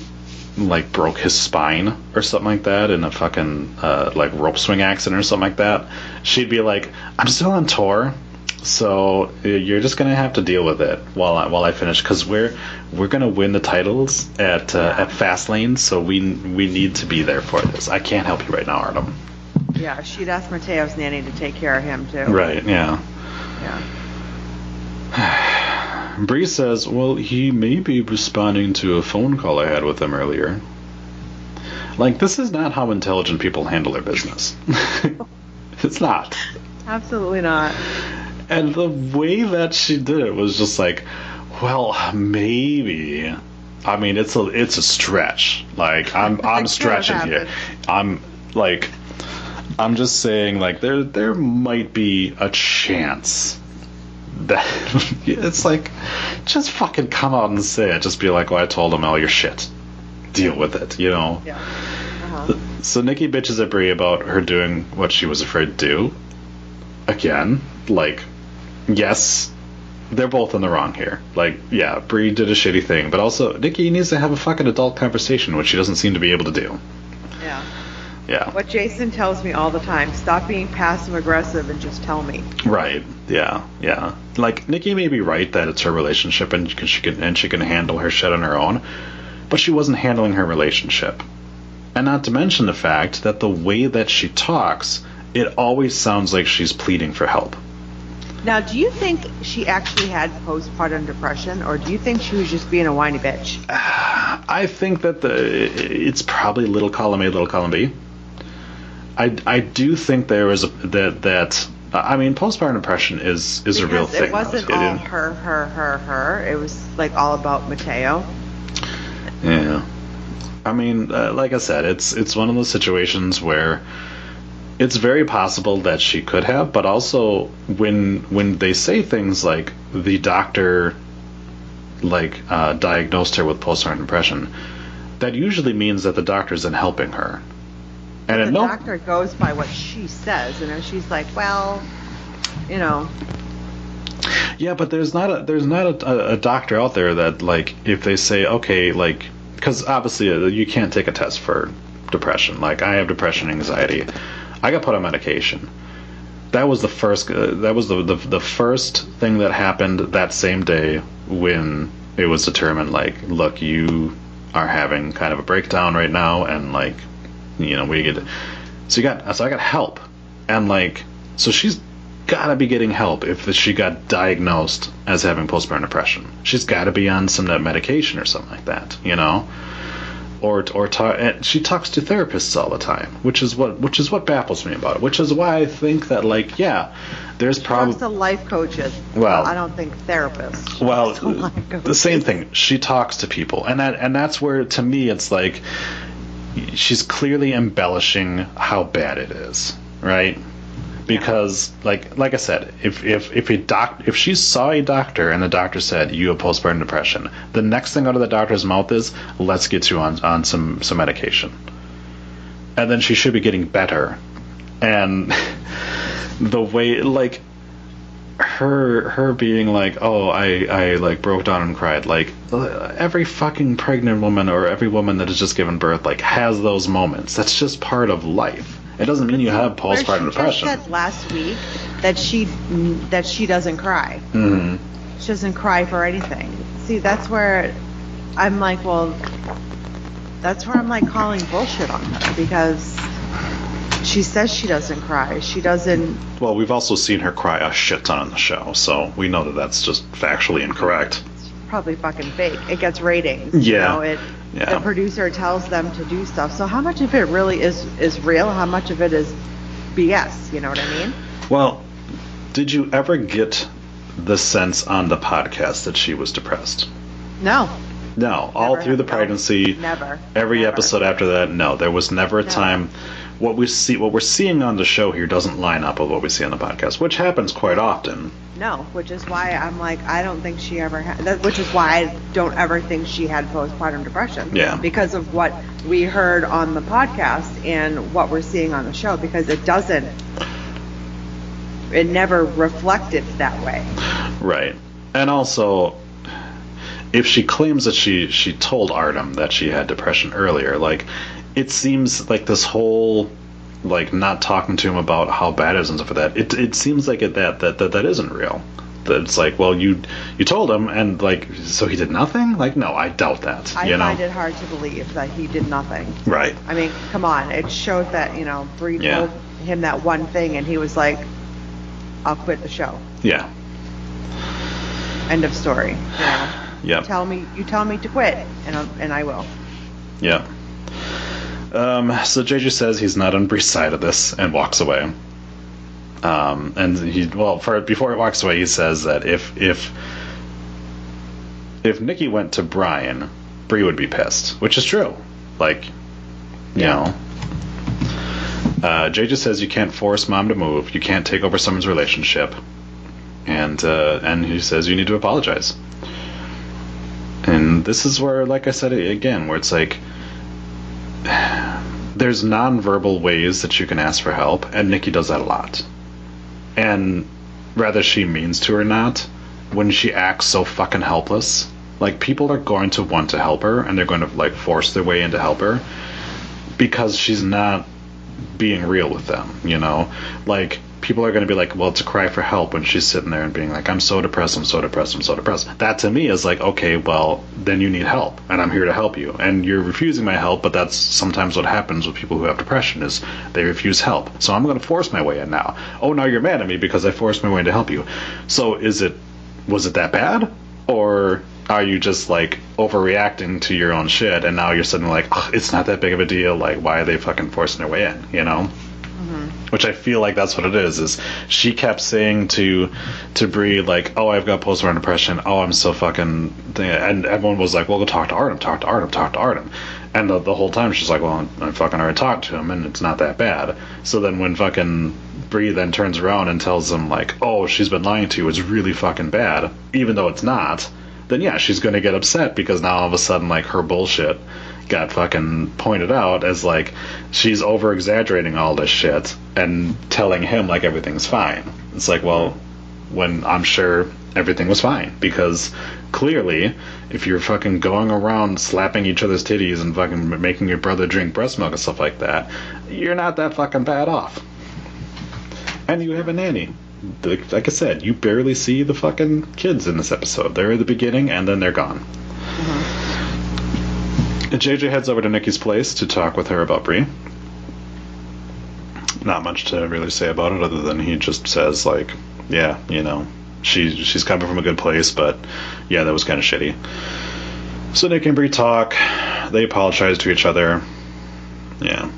like broke his spine or something like that in a fucking uh, like rope swing accident or something like that, she'd be like, "I'm still on tour." So uh, you're just gonna have to deal with it while I while I finish because we're we're gonna win the titles at uh, at Fastlane, so we we need to be there for this. I can't help you right now, Artem. Yeah, she'd ask Matteo's nanny to take care of him too. Right? Yeah. Yeah. Brie says, "Well, he may be responding to a phone call I had with him earlier." Like this is not how intelligent people handle their business. it's not. Absolutely not. And the way that she did it was just like, well, maybe. I mean, it's a it's a stretch. Like I'm I'm stretching here. I'm like I'm just saying like there there might be a chance that it's like just fucking come out and say it. Just be like, well, I told him all your shit. Deal with it, you know. Yeah. Uh-huh. So Nikki bitches at Brie about her doing what she was afraid to do. Again, like, yes, they're both in the wrong here. Like, yeah, Brie did a shitty thing, but also Nikki needs to have a fucking adult conversation, which she doesn't seem to be able to do. Yeah. Yeah. What Jason tells me all the time: stop being passive aggressive and just tell me. Right. Yeah. Yeah. Like Nikki may be right that it's her relationship and she can and she can handle her shit on her own, but she wasn't handling her relationship. And not to mention the fact that the way that she talks, it always sounds like she's pleading for help. Now, do you think she actually had postpartum depression, or do you think she was just being a whiny bitch? I think that the it's probably little column A, little column B. I, I do think there was a that that I mean postpartum depression is is a real Because thing. It wasn't all her, her, her, her. It was like all about Mateo. Yeah. I mean, uh, like I said, it's it's one of those situations where it's very possible that she could have, but also when when they say things like the doctor like uh, diagnosed her with postpartum depression, that usually means that the doctor isn't helping her. And The no doctor goes by what she says, and she's like, well, you know, Yeah, but there's not a there's not a, a, a doctor out there that like if they say okay like because obviously uh, you can't take a test for depression. Like I have depression, anxiety. I got put on medication. That was the first. Uh, that was the, the the first thing that happened that same day when it was determined. Like, look, you are having kind of a breakdown right now, and like, you know, we get. So you got. So I got help, and like, so she's got to be getting help if she got diagnosed as having postpartum depression. She's got to be on some medication or something like that, you know. Or or ta- and she talks to therapists all the time, which is what which is what baffles me about it. Which is why I think that like yeah, there's probably to life coaches. Well- I don't think therapists. She well talks to life the same thing. She talks to people, and that and that's where to me it's like she's clearly embellishing how bad it is, right? Because like like I said, if if if a doc if she saw a doctor and the doctor said you have postpartum depression, the next thing out of the doctor's mouth is let's get you on on some some medication, and then she should be getting better, and the way like her her being like oh i i like broke down and cried like uh, every fucking pregnant woman or every woman that has just given birth like has those moments that's just part of life it doesn't mean you have postpartum she depression Just said last week that she that she doesn't cry. hmm She doesn't cry for anything. See, that's where I'm like, well, that's where I'm like calling bullshit on her because she says she doesn't cry. She doesn't. well we've also seen her cry a shit ton on the show so we know that that's just factually incorrect Probably fucking fake. It gets ratings. You Yeah. know, it. Yeah. The producer tells them to do stuff. So how much of it really is is real? How much of it is BS? You know what I mean? well did you ever get the sense on the podcast that she was depressed No. No, all through the pregnancy. never, Every never. episode after that, no, there was never a time. What we see, what we're seeing on the show here, doesn't line up with what we see on the podcast, which happens quite often. No, which is why I'm like, I don't think she ever had. That, which is why I don't ever think she had postpartum depression. Yeah. Because of what we heard on the podcast and what we're seeing on the show, because it doesn't. It never reflected that way. Right. And also, if she claims that she she told Artem that she had depression earlier, like it seems like this whole like not talking to him about how bad it is and stuff like that. It it seems like it that that that, that isn't real. That it's like, well, you you told him, and like, so he did nothing. Like, no, I doubt that. I you know, find it hard to believe that he did nothing. right? I mean, come on. It showed that you know Brie Yeah. told him that one thing, and he was like, "I'll quit the show." Yeah. End of story. You know, Yep. tell me, you tell me to quit, and and I will. Yeah. Um, so JJ says he's not on Brie's side of this and walks away. Um, and he well, for before he walks away, he says that if if if Nikki went to Brian, Brie would be pissed, which is true. Like, you Yeah. know. Uh, JJ says you can't force mom to move. You can't take over someone's relationship. And uh, and he says you need to apologize. And this is where, like I said again, where it's like there's nonverbal ways that you can ask for help, and Nikki does that a lot. And whether she means to or not, when she acts so fucking helpless, like people are going to want to help her, and they're going to like force their way in to help her because she's not being real with them, you know? Like, people are going to be like, well, it's a cry for help when she's sitting there and being like, I'm so depressed, I'm so depressed, I'm so depressed. That to me is like, okay, well, then you need help, and I'm here to help you. And you're refusing my help, but that's sometimes what happens with people who have depression is they refuse help. So I'm going to force my way in now. Oh, now you're mad at me because I forced my way in to help you. So is it, was it that bad? Or are you just like overreacting to your own shit and now you're suddenly like, "Ugh, it's not that big of a deal. Like, why are they fucking forcing their way in? You know? Which I feel like that's what it is. Is she kept saying to to Brie like, "Oh, I've got postpartum depression. Oh, I'm so fucking," and everyone was like, "Well, go talk to Artem. Talk to Artem. Talk to Artem." And the, the whole time she's like, "Well, I fucking already talked to him, and it's not that bad." So then when fucking Brie then turns around and tells him like, "Oh, she's been lying to you. It's really fucking bad," even though it's not. Then yeah, she's gonna get upset because now all of a sudden like her bullshit got fucking pointed out as like she's over exaggerating all this shit and telling him like everything's fine. It's like, well, when I'm sure everything was fine because clearly if you're fucking going around slapping each other's titties and fucking making your brother drink breast milk and stuff like that, you're not that fucking bad off. And you have a nanny. Like I said, you barely see the fucking kids in this episode. They're at the beginning and then they're gone. And JJ heads over to Nikki's place to talk with her about Brie. Not much to really say about it other than he just says like, yeah, you know, she she's coming from a good place, but yeah, that was kind of shitty. So Nick and Brie talk. They apologize to each other. Yeah.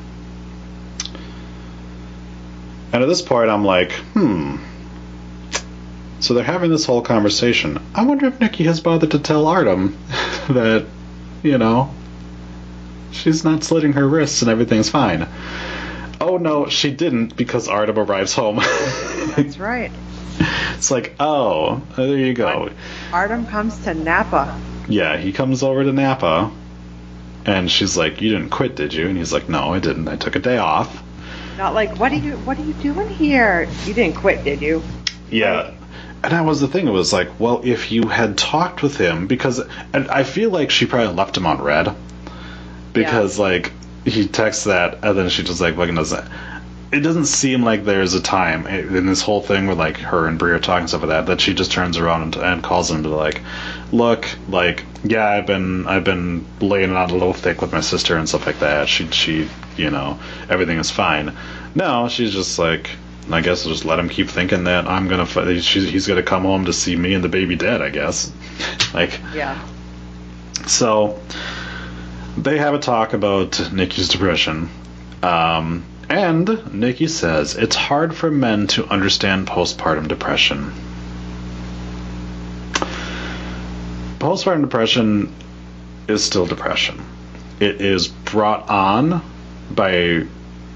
And at this point, I'm like, hmm. So they're having this whole conversation. I wonder if Nikki has bothered to tell Artem that, you know, she's not slitting her wrists and everything's fine. Oh no, she didn't because Artem arrives home. That's right. it's like, oh, there you go. Artem comes to Napa. Yeah, he comes over to Napa, and she's like, "You didn't quit, did you?" And he's like, "No, I didn't. I took a day off." Not like, what are you, what are you doing here? You didn't quit, did you? Yeah. And that was the thing. It was like, well, if you had talked with him, because, and I feel like she probably left him on red, because like he texts that, and then she just like fucking does that. It doesn't seem like there's a time in this whole thing where like her and Brie are talking stuff like that that she just turns around and, and calls him to like, look, like yeah, I've been I've been laying it on a little thick with my sister and stuff like that. She she you know everything is fine. No, she's just like I guess I'll just let him keep thinking that I'm gonna she's, he's gonna come home to see me and the baby dead. I guess like Yeah. so they have a talk about Nikki's depression. Um, and Nikki says it's hard for men to understand postpartum depression. postpartum depression is still depression. It is brought on by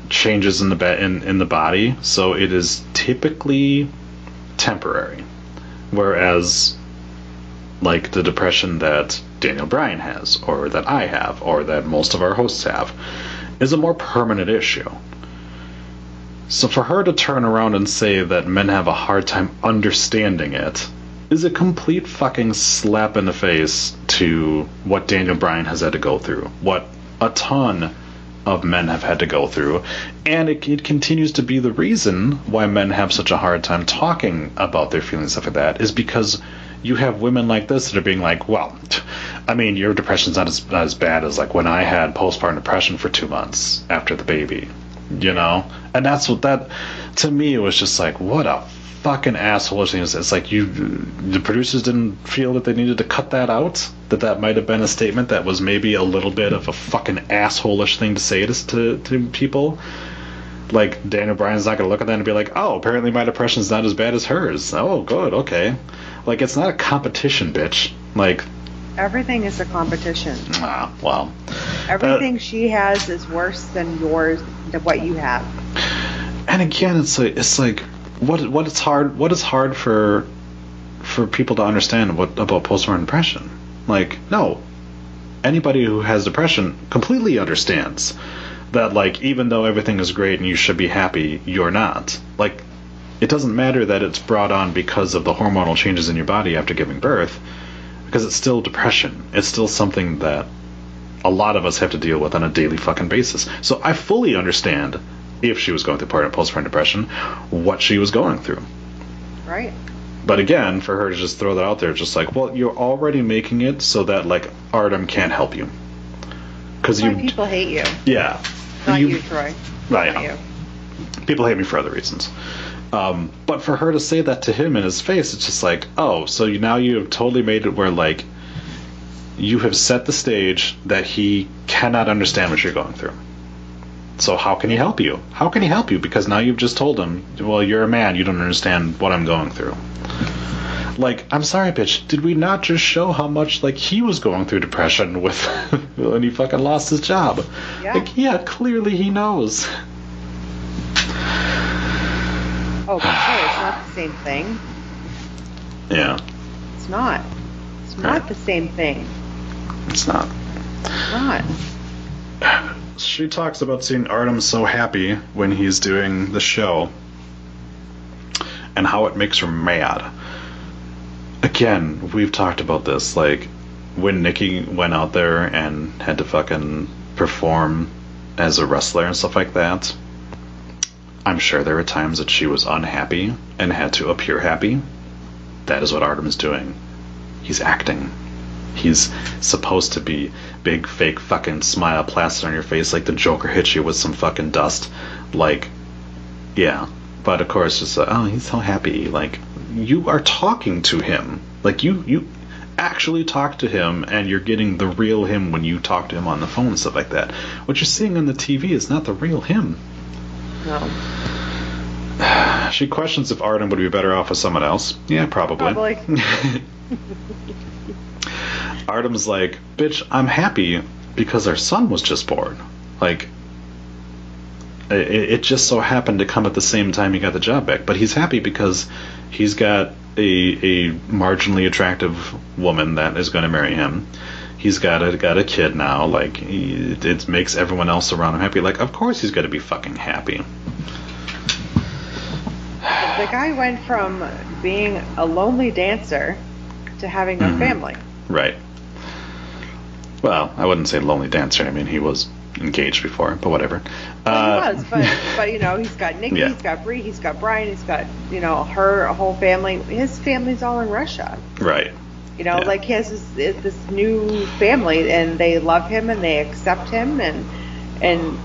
changes in the be- in, in the body, so it is typically temporary. Whereas like the depression that Daniel Bryan has, or that I have, or that most of our hosts have, is a more permanent issue. So for her to turn around and say that men have a hard time understanding it is a complete fucking slap in the face to what Daniel Bryan has had to go through, what a ton of men have had to go through, and it, it continues to be the reason why men have such a hard time talking about their feelings stuff like that is because you have women like this that are being like, well, I mean, your depression's not as, as bad as like when I had postpartum depression for two months after the baby, you know? And that's what that, to me, it was just like, what a fucking asshole thing. It's like you, the producers didn't feel that they needed to cut that out. That that might have been a statement that was maybe a little bit of a fucking assholish thing to say to to, to people. Like Daniel Bryan's not gonna look at that and be like, oh, apparently my depression's not as bad as hers. Oh, good, okay. Like it's not a competition, bitch. Like Everything is a competition. ah, well. Everything she has is worse than yours, than what you have. and again it's like it's like what what it's hard what is hard for for people to understand what about postpartum depression like no anybody who has depression completely understands that like even though everything is great and you should be happy you're not like it doesn't matter that it's brought on because of the hormonal changes in your body after giving birth because it's still depression it's still something that a lot of us have to deal with on a daily fucking basis. So I fully understand if she was going through part of postpartum depression, what she was going through. Right? But again, for her to just throw that out there, just like, well, you're already making it so that like Artem can't help you, because you, people hate you. yeah, Not you, Troy. right, Not yeah. you. people hate me for other reasons. Um, but for her to say that to him in his face, it's just like, oh, so you, now you have totally made it where like you have set the stage that he cannot understand what you're going through. So how can he help you? How can he help you? Because now you've just told him, well, you're a man, you don't understand what I'm going through. Like, I'm sorry, bitch. Did we not just show how much like he was going through depression with and he fucking lost his job? Yeah. Like, yeah, clearly he knows. Oh, but Troy, it's not the same thing. Yeah, It's not. It's not Right. the same thing. it's not. It's not. She talks about seeing Artem so happy when he's doing the show and how it makes her mad. Again, we've talked about this. Like, when Nikki went out there and had to fucking perform as a wrestler and stuff like that, I'm sure there were times that she was unhappy and had to appear happy. That is what Artem is doing. He's acting. He's supposed to be big fake fucking smile plastered on your face like the Joker hits you with some fucking dust. Like, yeah. But of course, just uh, oh, he's so happy. Like, you are talking to him. Like you you actually talk to him, and you're getting the real him when you talk to him on the phone and stuff like that. What you're seeing on the TV is not the real him. No. She questions if Arden would be better off with someone else. Yeah, probably. Probably. Artem's like, bitch, I'm happy because our son was just born. Like, it, it just so happened to come at the same time he got the job back. But he's happy because he's got a, a marginally attractive woman that is going to marry him. He's got a got a kid now. Like, he, it makes everyone else around him happy. Like, of course he's to be fucking happy. The guy went from being a lonely dancer to having Mm-hmm. a family. Right. Well, I wouldn't say lonely dancer. I mean, he was engaged before, but whatever. Well, Uh, he was, but but you know, he's got Nikki, Yeah. he's got Brie, he's got Brian, he's got you know her whole family. His family's all in Russia. Right. You know, Yeah. like he has this, this new family, and they love him and they accept him, and and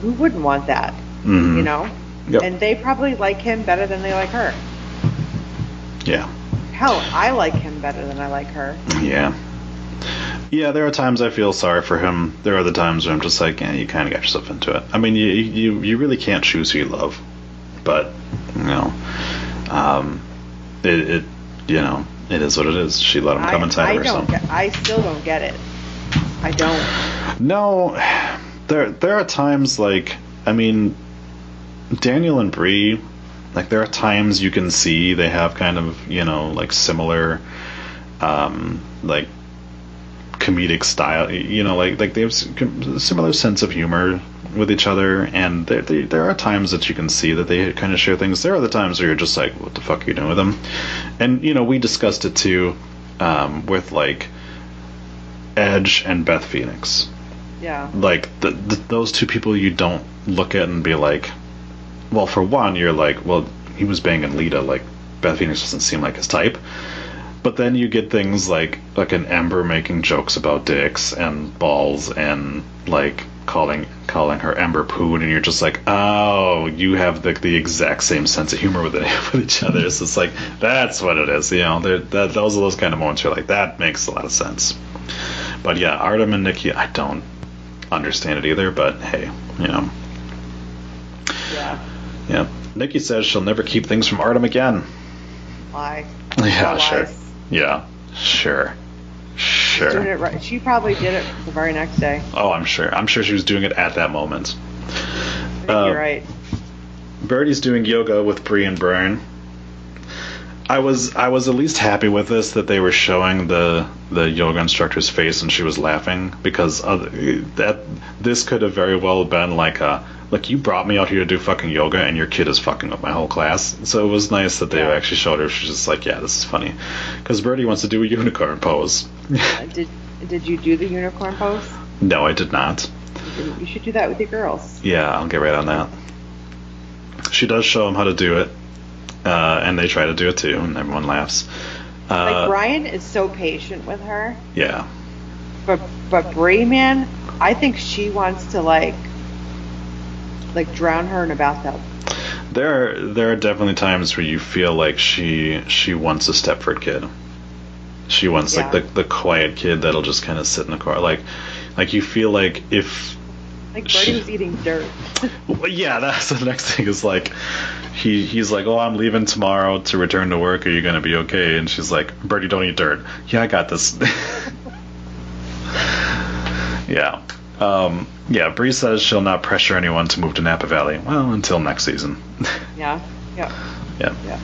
who wouldn't want that? Mhm. You know, Yep. and they probably like him better than they like her. Yeah. Hell, I like him better than I like her. Yeah. Yeah, there are times I feel sorry for him. There are other times where I'm just like, yeah, you kind of got yourself into it. I mean, you you you really can't choose who you love, but you know, um, it, it you know, it is what it is. She let him come I, inside I of her. don't get, I still don't get it. I don't. No, there there are times like I mean, Daniel and Brie, like there are times you can see they have kind of you know like similar, um, like comedic style. You know, like like they have similar sense of humor with each other, and there there, there are times that you can see that they kind of share things. There are other times where you're just like, what the fuck are you doing with them? And you know, we discussed it too, um, with like. Edge and Beth Phoenix Yeah. like the, the, those two people you don't look at and be like well for one you're like well he was banging lita like beth phoenix doesn't seem like his type but then you get things like like an ember making jokes about dicks and balls and like calling calling her ember poon and you're just like oh you have the, the exact same sense of humor with it with each other so it's like that's what it is you know that those are those kind of moments where you're like that makes a lot of sense but yeah artem and nikki i don't understand it either, but hey, you know. Yeah. Yeah. Nikki says she'll never keep things from Artem again. Why? Yeah, No sure. Yeah, sure. Doing Sure. it right. She probably did it the very next day. Oh, I'm sure. I'm sure she was doing it at that moment. Uh, you're right. Birdie's doing yoga with Brie and Brian. I was I was at least happy with this that they were showing the the yoga instructor's face and she was laughing because other, that this could have very well been like a like you brought me out here to do fucking yoga and your kid is fucking up my whole class. So it was nice that they Yeah. actually showed her. She's just like, yeah, this is funny because Birdie wants to do a unicorn pose. Uh, Did Did you do the unicorn pose? no, I did not. You You should do that with your girls. Yeah, I'll get right on that. She does show them how to do it, uh, and they try to do it too, and everyone laughs. Uh, Like Brian is so patient with her, yeah, but but Brie, man, I think she wants to like like drown her in a bathtub. there are, there are definitely times where you feel like she she wants a Stepford kid. She wants like the the quiet kid that'll just kind of sit in the car, like like you feel like if Like Birdie was eating dirt. Well, yeah, that's the next thing is like he he's like, "Oh, I'm leaving tomorrow to return to work. Are you gonna be okay?" And she's like, "Birdie, don't eat dirt." Yeah, I got this. yeah, um, yeah. Brie says she'll not pressure anyone to move to Napa Valley. Well, until next season. Yeah, yeah, yeah. yeah.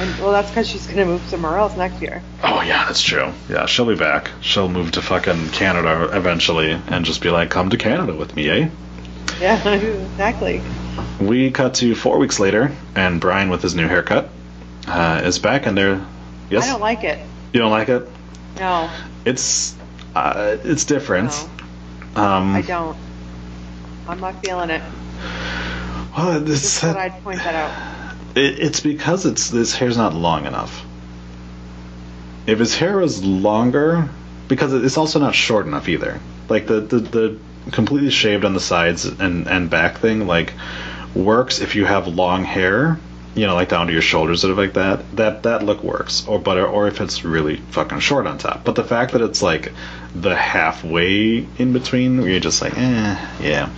And well, that's because she's gonna move somewhere else next year. Oh yeah, that's true. Yeah, she'll be back. She'll move to fucking Canada eventually, and just be like, "Come to Canada with me, eh?" Yeah, exactly. We cut to four weeks later, and Brian with his new haircut uh, is back, and they're yes. I don't like it. You don't like it? No, It's uh, it's different. no, Um, I don't. I'm not feeling it. Well, this, Just thought I'd point that out. it, it's because it's this hair's not long enough. If his hair was longer, because it's also not short enough either. Like the the, the completely shaved on the sides and and back thing like works if you have long hair. You know, like down to your shoulders, sort of like that. That that look works, or but or if it's really fucking short on top. But the fact that it's like the halfway in between, where you're just like, eh, yeah,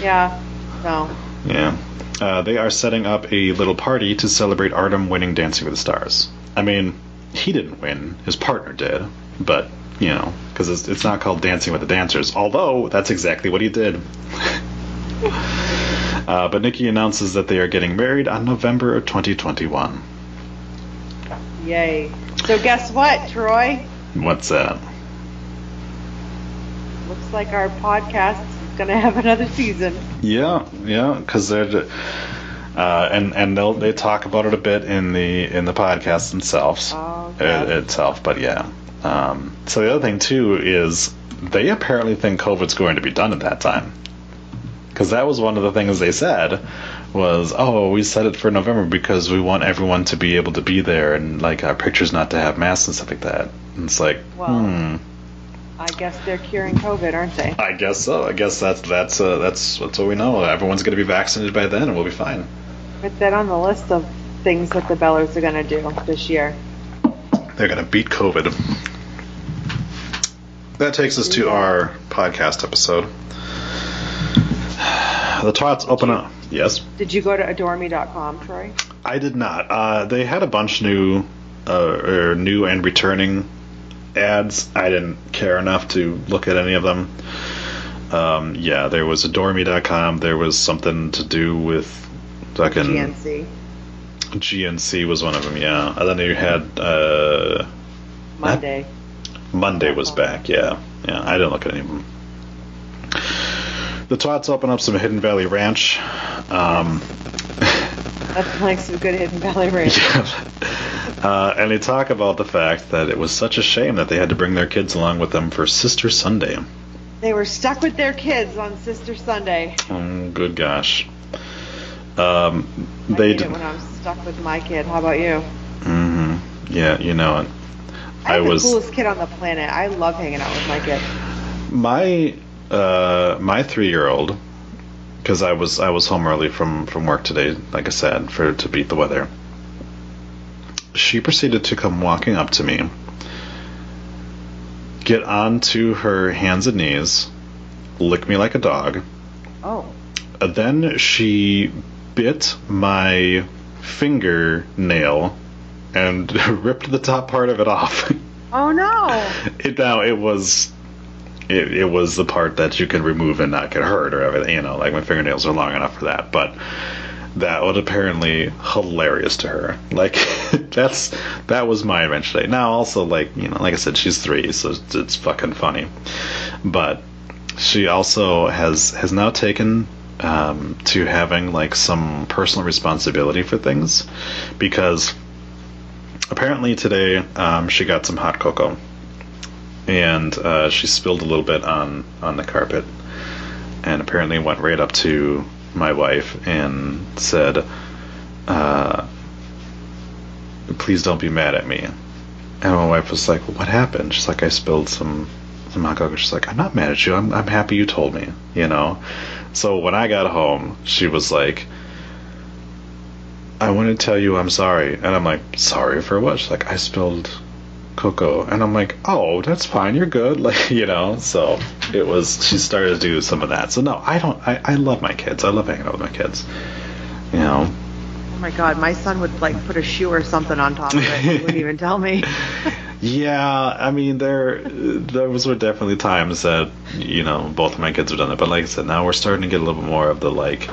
Yeah, no. yeah. Uh, they are setting up a little party to celebrate Artem winning Dancing with the Stars. I mean, he didn't win; his partner did. But you know, because it's, it's not called Dancing with the Dancers. Although that's exactly what he did. uh, but Nikki announces that they are getting married on November of 2021. Yay. So guess what, Troy? What's that? Looks like our podcast is gonna have another season. Yeah, yeah, because they're. Uh, and and they'll they talk about it a bit in the in the podcast themselves Oh, uh, itself, but yeah. Um, so the other thing too is they apparently think COVID's going to be done at that time, because that was one of the things they said was oh we set it for November because we want everyone to be able to be there and like our pictures not to have masks and stuff like that. And it's like hmm. I guess they're curing COVID, aren't they? I guess so. I guess that's that's uh, that's that's what we know. Everyone's going to be vaccinated by then, and we'll be fine. Put that on the list of things that the Bellers are gonna do this year. They're going to beat COVID. That takes us to our podcast episode. The tots open up. Yes, Did you go to adoreme.com, Troy? I did not. Uh, they had a bunch new uh, or new and returning ads. I didn't care enough to look at any of them. Um, yeah, there was Adoreme.com. There was something to do with fucking GNC. GNC was one of them. Yeah, and then you had uh, Monday. Monday was back. Yeah, yeah. I didn't look at any of them. The twats open up some Hidden Valley Ranch. Um, That's like some good Hidden Valley Ranch. uh, and they talk about the fact that it was such a shame that they had to bring their kids along with them for Sister Sunday. They were stuck with their kids on Sister Sunday. Oh, good gosh. Um, I they hate did. it when I'm stuck with my kid. How about you? Mm-hmm. Yeah, you know it. I I'm was the coolest kid on the planet. I love hanging out with my kid. my uh, my three year old because I was I was home early from from work today, like I said, for to beat the weather. She proceeded to come walking up to me, get onto her hands and knees, lick me like a dog. Oh. Then she bit my fingernail and ripped the top part of it off. Oh no. it now it was it, it was the part that you can remove and not get hurt or everything you know like my fingernails are long enough for that but that was apparently hilarious to her. Like that's that was my invention today. Now also like you know like i said she's three so it's, it's fucking funny. But she also has has now taken um, to having like some personal responsibility for things because apparently today um, she got some hot cocoa and uh, she spilled a little bit on on the carpet and apparently went right up to my wife and said uh, please don't be mad at me. And my wife was like what happened? She's like i spilled some some hot cocoa. She's like i'm not mad at you. I'm, I'm happy you told me you know? So when i got home she was like I want to tell you I'm sorry. And I'm like, sorry for what? She's like, I spilled cocoa. And I'm like, oh, that's fine. You're good. Like, you know, so it was, she started to do some of that. So no, I don't, I, I love my kids. I love hanging out with my kids. You know, Oh my god, my son would like put a shoe or something on top of it. He wouldn't even tell me. yeah, I mean, there, those were definitely times that, you know, both of my kids have done it. But like I said, now we're starting to get a little bit more of the like,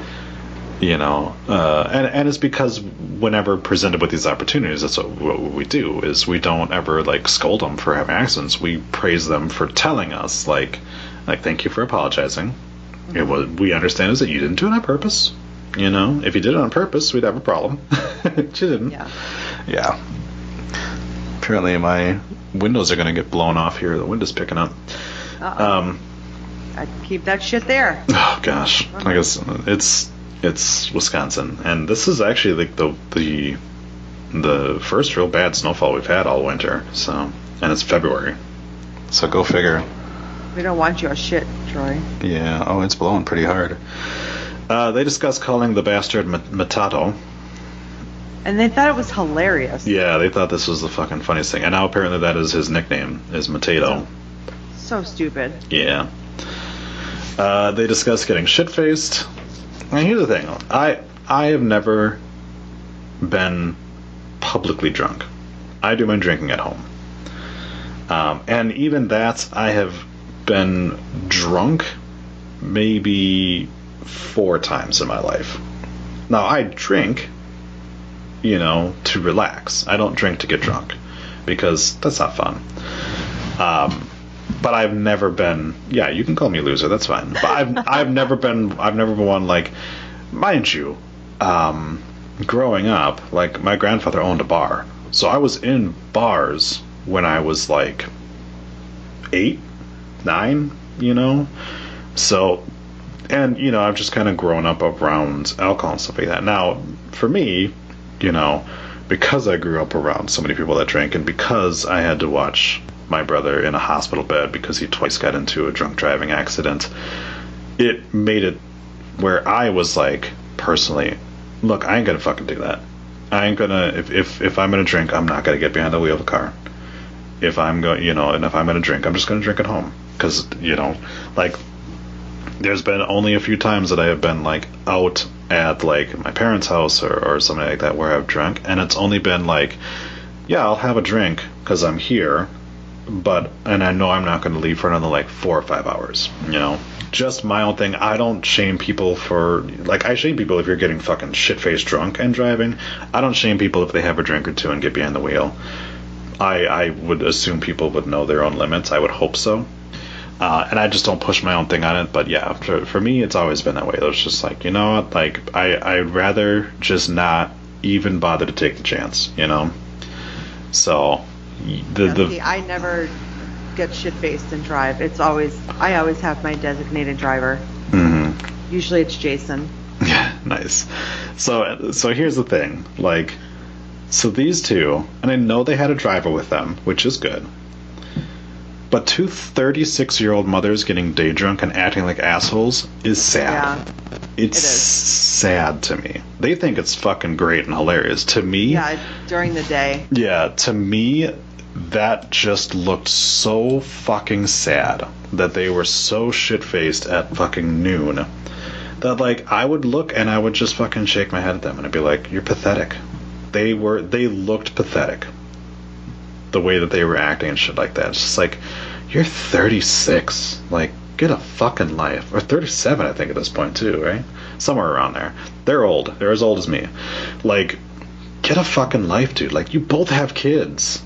you know uh, and and it's because whenever presented with these opportunities that's what, what we do is we don't ever like scold them for having accidents. We praise them for telling us like like thank you for apologizing. It was we understand is that you didn't do it on purpose you know? If you did it on purpose we'd have a problem. She didn't. Yeah. yeah. Apparently my windows are going to get blown off here. The window's picking up. Uh-oh. um I'd keep that shit there. Oh gosh, I guess it's it's Wisconsin, and this is actually like the the the first real bad snowfall we've had all winter. So, and it's February, so go figure. We don't want your shit, Troy. Yeah. Oh, it's blowing pretty hard. Uh, they discussed calling the bastard Matato. And they thought it was hilarious. Yeah, they thought this was the fucking funniest thing, and now apparently that is his nickname is Matato. So stupid. Yeah. Uh, they discuss getting shit faced. And here's the thing: I I have never been publicly drunk. I do my drinking at home, um, and even that I have been drunk maybe four times in my life. Now I drink, you know, to relax. I don't drink to get drunk because that's not fun. Um, but I've never been. Yeah, you can call me a loser. That's fine. But I've I've never been. I've never been one like, mind you, um, growing up, like my grandfather owned a bar, so I was in bars when I was like eight, nine. You know, so and you know I've just kind of grown up around alcohol and stuff like that. Now, for me, you know, because I grew up around so many people that drank, and because I had to watch my brother in a hospital bed because he twice got into a drunk driving accident, it made it where I was like, personally, look, I ain't gonna fucking do that. I ain't gonna if if if I'm gonna drink, I'm not gonna get behind the wheel of a car. If I'm going, you know, and if I'm gonna drink, I'm just gonna drink at home because you know, like there's been only a few times that I have been like out at like my parents' house or, or something like that where I've drunk, and it's only been like, yeah, I'll have a drink because I'm here, but and I know I'm not going to leave for another like four or five hours. You know, just my own thing. I don't shame people for like I shame people if you're getting fucking shit faced drunk and driving. I don't shame people if they have a drink or two and get behind the wheel. I I would assume people would know their own limits. I would hope so. Uh, and I just don't push my own thing on it. But yeah, for, for me, it's always been that way. It was just like, you know what? Like, I, I'd rather just not even bother to take the chance, you know? So, the, Yeah, the, see, I never get shit faced and drive. It's always I always have my designated driver. Mhm. Usually it's Jason. Yeah, nice. So so here's the thing, like so these two, and I know they had a driver with them, which is good. But two 36-year-old mothers getting day drunk and acting like assholes is sad. Yeah. it's it is. sad to me. They think it's fucking great and hilarious. To me, Yeah, during the day. yeah, to me, that just looked so fucking sad that they were so shit faced at fucking noon that like I would look and I would just fucking shake my head at them and I'd be like, "You're pathetic." They were they looked pathetic. The way that they were acting and shit like that. It's just like, you're 36. Like, get a fucking life. Or 37, I think, at this point too, right? Somewhere around there. They're old. They're as old as me. Like, get a fucking life, dude. Like, you both have kids.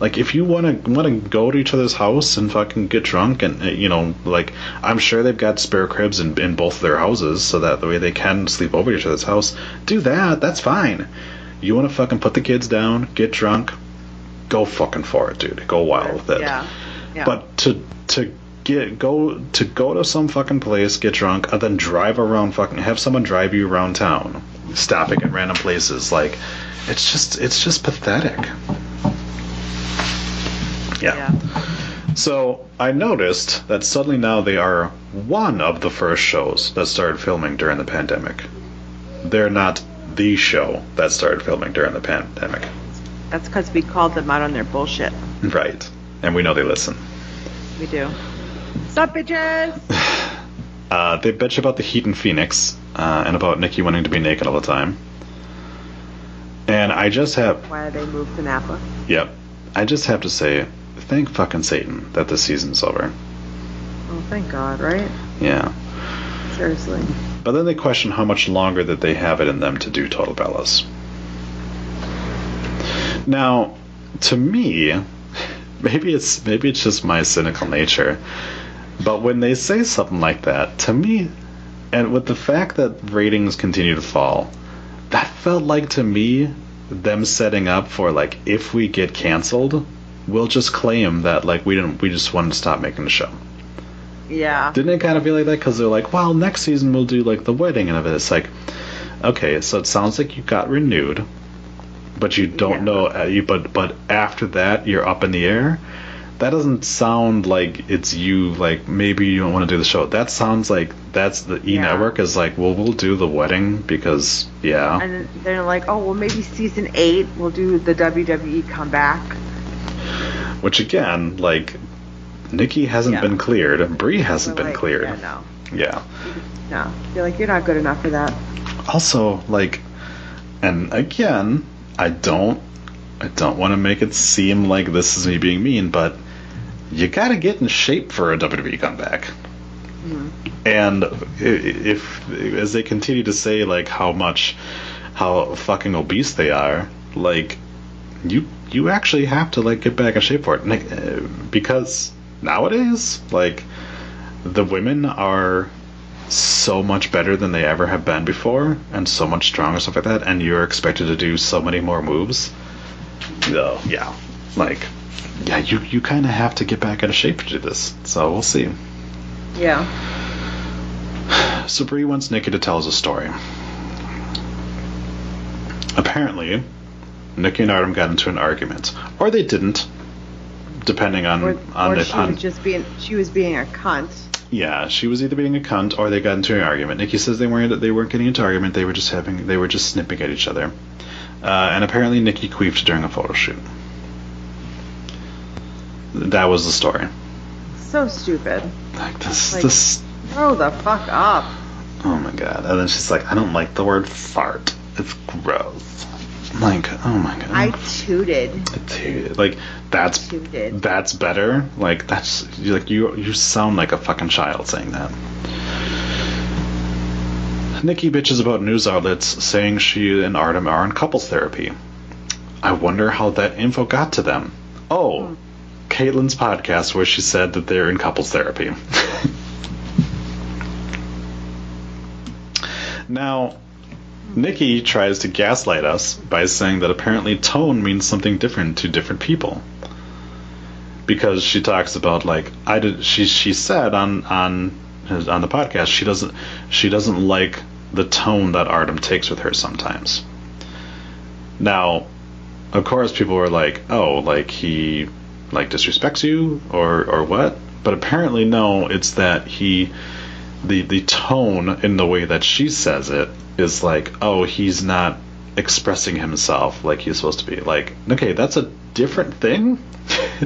Like, if you want to want to go to each other's house and fucking get drunk and uh, you know, like, I'm sure they've got spare cribs in in both of their houses, so that the way they can sleep over each other's house. Do that. That's fine. You want to fucking put the kids down, get drunk, go fucking for it, dude. Go wild with it. Yeah. Yeah. But to to get go to go to some fucking place, get drunk, and then drive around fucking have someone drive you around town, stopping at random places, like it's just it's just pathetic. Yeah. yeah. So I noticed that suddenly now they are one of the first shows that started filming during the pandemic. They're not the show that started filming during the pandemic. That's because we called them out on their bullshit. Right. And we know they listen. We do. Sup, bitches? Uh, they bitch about the heat in Phoenix uh, and about Nikki wanting to be naked all the time. And I just have, Why did they moved to Napa? yep, I just have to say, thank fucking Satan that this season's over. Oh, thank God, right? Yeah. Seriously. But then they question how much longer that they have it in them to do Total Bellas. Now, to me, maybe it's maybe it's just my cynical nature, but when they say something like that, to me, and with the fact that ratings continue to fall, that felt like to me them setting up for like if we get canceled, we'll just claim that like we didn't we just wanted to stop making the show. Yeah. Didn't it kind of feel like that? Because they're like, well, next season we'll do like the wedding and of it. It's like, okay, so it sounds like you got renewed, but you don't Yeah. know. Uh, you but but after that you're up in the air. That doesn't sound like it's you. Like maybe you don't want to do the show. That sounds like that's the E Yeah. Network is like, well, we'll do the wedding because yeah. And they're like, oh, well, maybe season eight we'll do the WWE comeback. Which again, like, Nikki hasn't Yeah. been cleared. Brie hasn't been like, cleared. Yeah, no. yeah. No. You're like, you're not good enough for that. also like and again i don't i don't want to make it seem like this is me being mean but you gotta get in shape for a wwe comeback Mm. and i- if as they continue to say like how much how fucking obese they are like you you actually have to like get back in shape for it. Like, uh, because nowadays like the women are so much better than they ever have been before and so much stronger stuff like that and you're expected to do so many more moves. Oh yeah. Like yeah you you kind of have to get back out of shape to do this. So we'll see. Yeah. so Brie wants Nikki to tell us a story. Apparently Nikki and Artem got into an argument or they didn't depending on Or, on or if she on was just being, she was being a cunt. Yeah, she was either being a cunt or they got into an argument. Nikki says they weren't they weren't getting into an argument. They were just having they were just snipping at each other. Uh, and apparently Nikki queefed during a photo shoot. That was the story. So stupid. Like this Like- this Grow the fuck up. oh my god. And then she's like, I don't like the word fart. It's gross. Like, oh my god. I tooted. Dude, like that's Tooted. that's better. Like that's like you you sound like a fucking child saying that. Nikki bitches about news outlets saying she and Artem are in couples therapy. I wonder how that info got to them. Oh, hmm. Caitlin's podcast where she said that they're in couples therapy. now, Nikki tries to gaslight us by saying that apparently tone means something different to different people. Because she talks about like I did she she said on on on the podcast she doesn't she doesn't like the tone that Artem takes with her sometimes. Now, of course people were like, "Oh, like he like disrespects you or or what?" But apparently no, it's that he the the tone in the way that she says it is like, oh, he's not expressing himself like he's supposed to be. Like, okay, that's a different thing.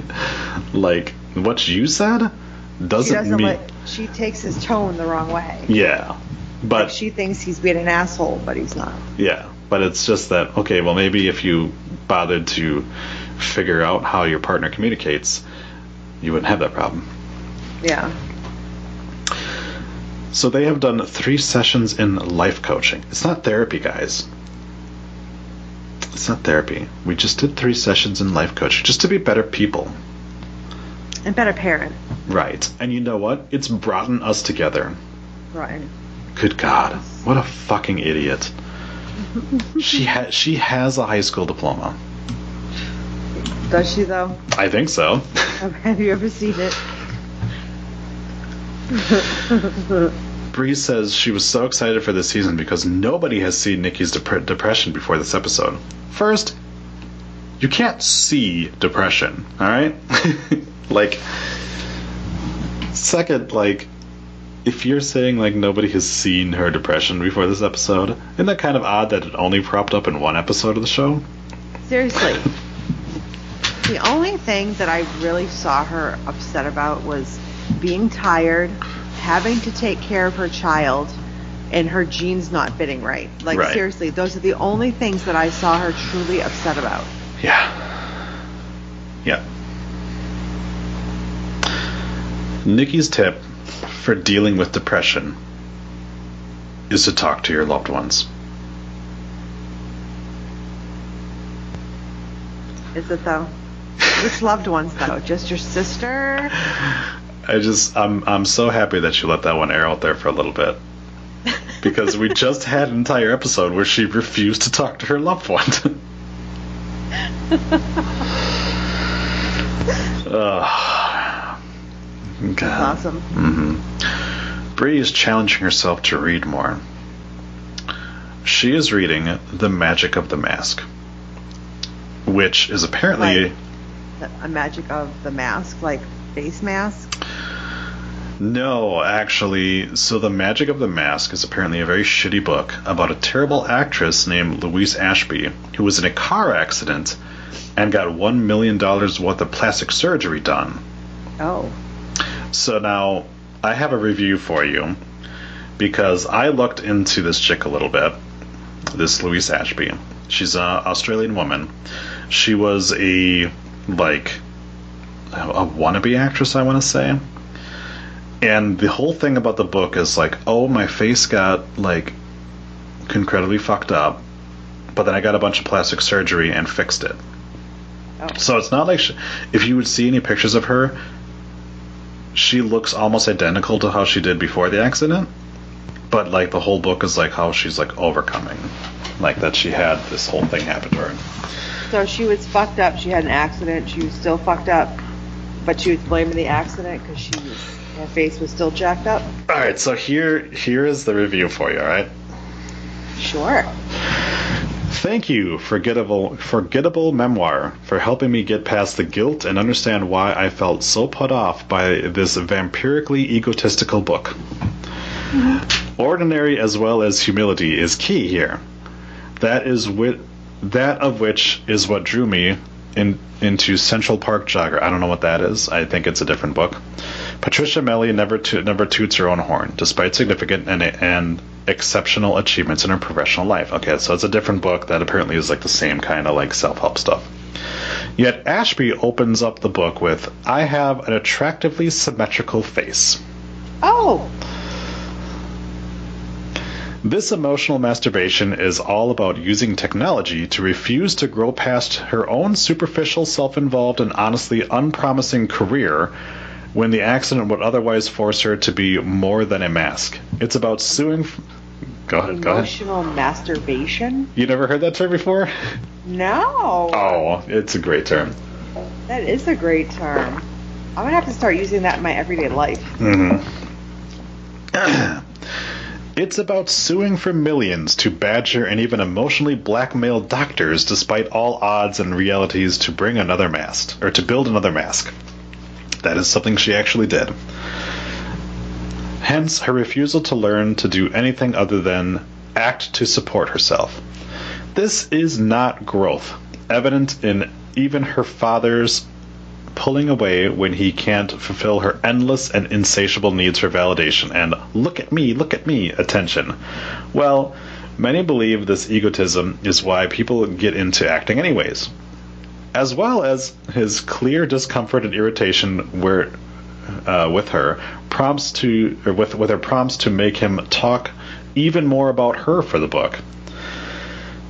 like what you said doesn't, doesn't mean like. She takes his tone the wrong way. yeah, but Like she thinks he's being an asshole, but he's not. yeah, but it's just that okay. Well, maybe if you bothered to figure out how your partner communicates, you wouldn't have that problem. Yeah. So they have done three sessions in life coaching. It's not therapy, guys. It's not therapy. We just did three sessions in life coaching just to be better people. And better parent. Right. And you know what? It's brought us together. Right. Good God. What a fucking idiot. she ha- she has a high school diploma. Does she though? I think so. Have you ever seen it? Brie says she was so excited for this season because nobody has seen Nikki's dep- depression before this episode. First, you can't see depression, alright? like, second, like, if you're saying, like, nobody has seen her depression before this episode, isn't that kind of odd that it only propped up in one episode of the show? Seriously. The only thing that I really saw her upset about was being tired, having to take care of her child, and her jeans not fitting right. Like Right. seriously, those are the only things that I saw her truly upset about. Yeah. Yeah. Nikki's tip for dealing with depression is to talk to your loved ones. Is it though? Which loved ones though? Just your sister? I just I'm I'm so happy that you let that one air out there for a little bit. Because we just had an entire episode where she refused to talk to her loved one. Ugh. God. Awesome. mhm Brie is challenging herself to read more. She is reading The Magic of the Mask, which is apparently Like- A magic of the mask, like face mask. no, actually. So The Magic of the Mask is apparently a very shitty book about a terrible actress named Louise Ashby who was in a car accident and got one million dollars worth of plastic surgery done. Oh. So now I have a review for you because I looked into this chick a little bit. This Louise Ashby. She's an Australian woman. She was a like a wannabe actress, I want to say. And the whole thing about the book is like, oh, my face got like incredibly fucked up, but then I got a bunch of plastic surgery and fixed it. Oh. So it's not like she, if you would see any pictures of her, she looks almost identical to how she did before the accident. But like the whole book is like how she's like overcoming, like that she had this whole thing happen to her. So she was fucked up. She had an accident. She was still fucked up, but she was blaming the accident because she was her face was still jacked up. All right, so here here is the review for you. All right. Sure. Thank you, forgettable forgettable memoir, for helping me get past the guilt and understand why I felt so put off by this vampirically egotistical book. Mm-hmm. Ordinary as well as humility is key here. That is wi- that of which is what drew me in, into Central Park Jogger. I don't know what that is. I think it's a different book. Patricia Meili never to, never toots her own horn, despite significant and and exceptional achievements in her professional life. Okay, so it's a different book that apparently is like the same kind of like self help stuff. Yet Ashby opens up the book with, I have an attractively symmetrical face. Oh, This emotional masturbation is all about using technology to refuse to grow past her own superficial, self involved, and honestly unpromising career when the accident would otherwise force her to be more than a mask. It's about suing. F- go ahead, go ahead. emotional masturbation? You never heard that term before? No. Oh, it's a great term. That is a great term. I'm gonna have to start using that in my everyday life. Mm-hmm. It's about suing for millions to badger and even emotionally blackmail doctors despite all odds and realities to bring another mask, or to build another mask. That is something she actually did. Hence, her refusal to learn to do anything other than act to support herself. This is not growth, evident in even her father's pulling away when he can't fulfill her endless and insatiable needs for validation and look at me, look at me attention. Well, many believe this egotism is why people get into acting anyways. As well as his clear discomfort and irritation where uh, with her prompts to with with her prompts to make him talk even more about her for the book.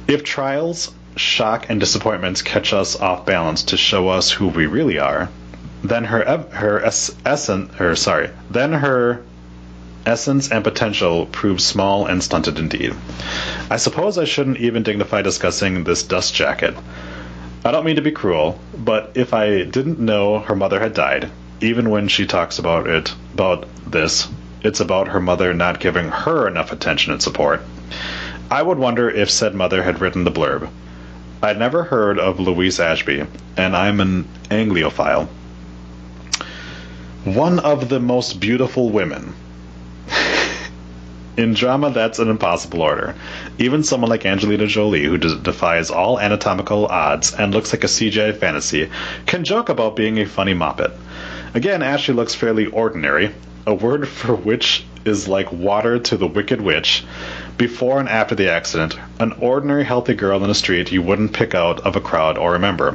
If trials, shock, and disappointments catch us off balance to show us who we really are, then her her es- essence, or sorry, then her essence and potential prove small and stunted indeed. I suppose I shouldn't even dignify discussing this dust jacket. I don't mean to be cruel, but if I didn't know her mother had died, even when she talks about it, about this, it's about her mother not giving her enough attention and support. I would wonder if said mother had written the blurb. I'd never heard of Louise Ashby, and I'm an Angliophile. One of the most beautiful women. In drama, that's an impossible order. Even someone like Angelina Jolie, who defies all anatomical odds and looks like a CGI fantasy, can joke about being a funny moppet. Again, Ashby looks fairly ordinary, a word for which is like water to the wicked witch. Before and after the accident, an ordinary healthy girl in the street you wouldn't pick out of a crowd or remember.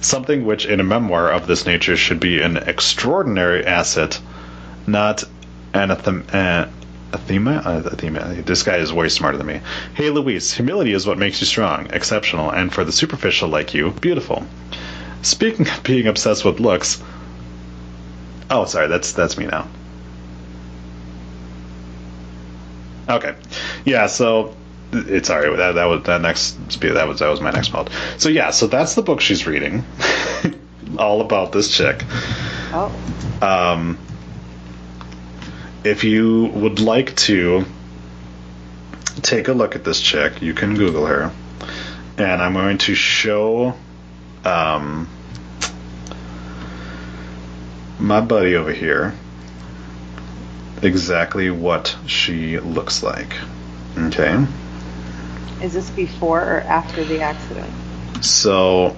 Something which in a memoir of this nature should be an extraordinary asset, not anathem- uh, athema? This guy is way smarter than me. Hey Louise, humility is what makes you strong, exceptional, and for the superficial like you, beautiful. Speaking of being obsessed with looks, oh sorry, that's that's me now. Okay, yeah. So it's sorry that that was that next that was that was my next mode. So yeah, so that's the book she's reading, all about this chick. Oh, Um, if you would like to take a look at this chick, you can Google her, and I'm going to show um, my buddy over here exactly what she looks like. Okay. is this before or after the accident? So,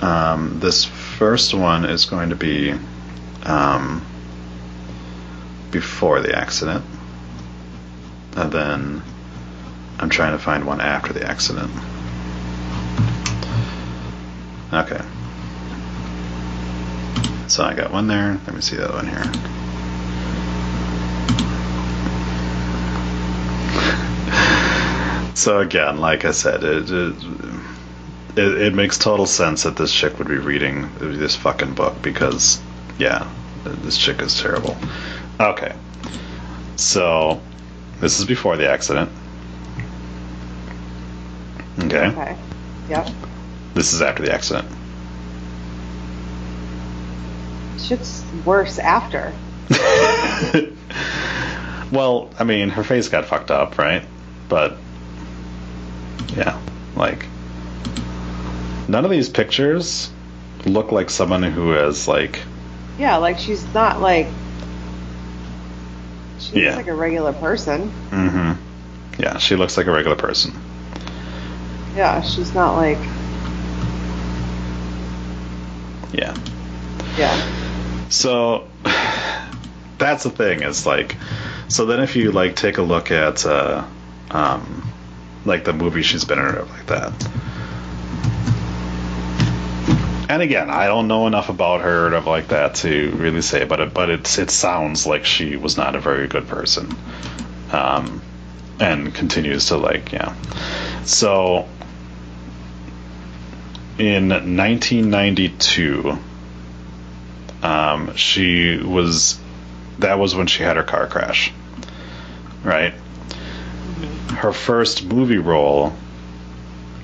um, this first one is going to be um, before the accident, and then I'm trying to find one after the accident. Okay. So I got one there. Let me see the other one here. So again, like I said, it, it it, it makes total sense that this chick would be reading this fucking book because, yeah, this chick is terrible. Okay, so this is before the accident. Okay, Okay. Yep. this is after the accident. Shit's worse after. well, I mean, her face got fucked up, right? But yeah, like none of these pictures look like someone who is like Yeah, like she's not like. She looks Yeah. like a regular person. Mm-hmm. Yeah, she looks like a regular person. Yeah, she's not like. Yeah. Yeah. So that's the thing is like So then, if you like take a look at uh, um, like the movie she's been in, like that. And again, I don't know enough about her or like that to really say, but it, but it it sounds like she was not a very good person, um, and continues to like yeah. So in 1992, um, she was that was when she had her car crash, right? Her first movie role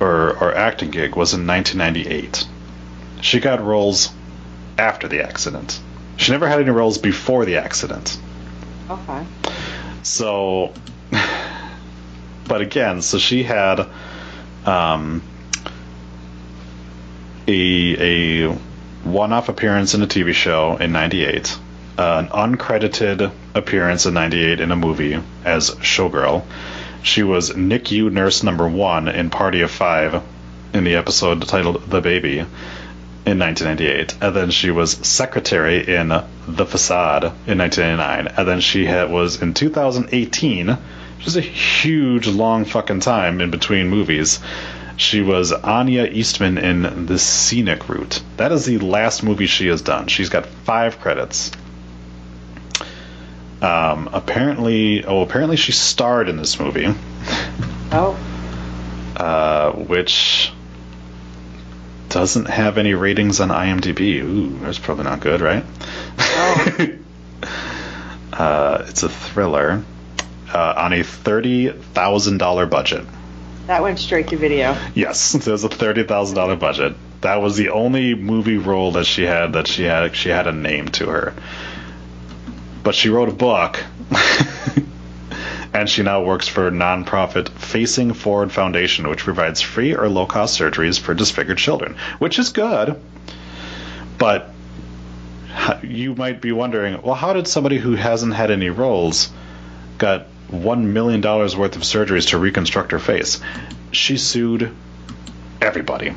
or or acting gig was in 1998. She got roles after the accident. She never had any roles before the accident. Okay. So, but again, so she had um, a a one-off appearance in a TV show in '98, uh, an uncredited appearance in '98 in a movie as Showgirl. She was NICU nurse number one in Party of Five in the episode titled "The Baby" in 1998, and then she was secretary in The Facade in 1999, and then she had, was in 2018, which is a huge long fucking time in between movies. She was Anya Eastman in The Scenic Route. That is the last movie she has done. She's got five credits. Um, apparently, oh, apparently she starred in this movie, Oh. uh, which doesn't have any ratings on IMDb. Ooh, that's probably not good, right? Oh. uh, it's a thriller uh, on a thirty thousand dollar budget. That went straight to video. Yes, it was a thirty thousand dollar budget. That was the only movie role that she had that she had she had a name to her. But she wrote a book, and she now works for nonprofit Facing Forward Foundation, which provides free or low cost surgeries for disfigured children, which is good. But you might be wondering, well, how did somebody who hasn't had any roles got one million dollars worth of surgeries to reconstruct her face? She sued everybody.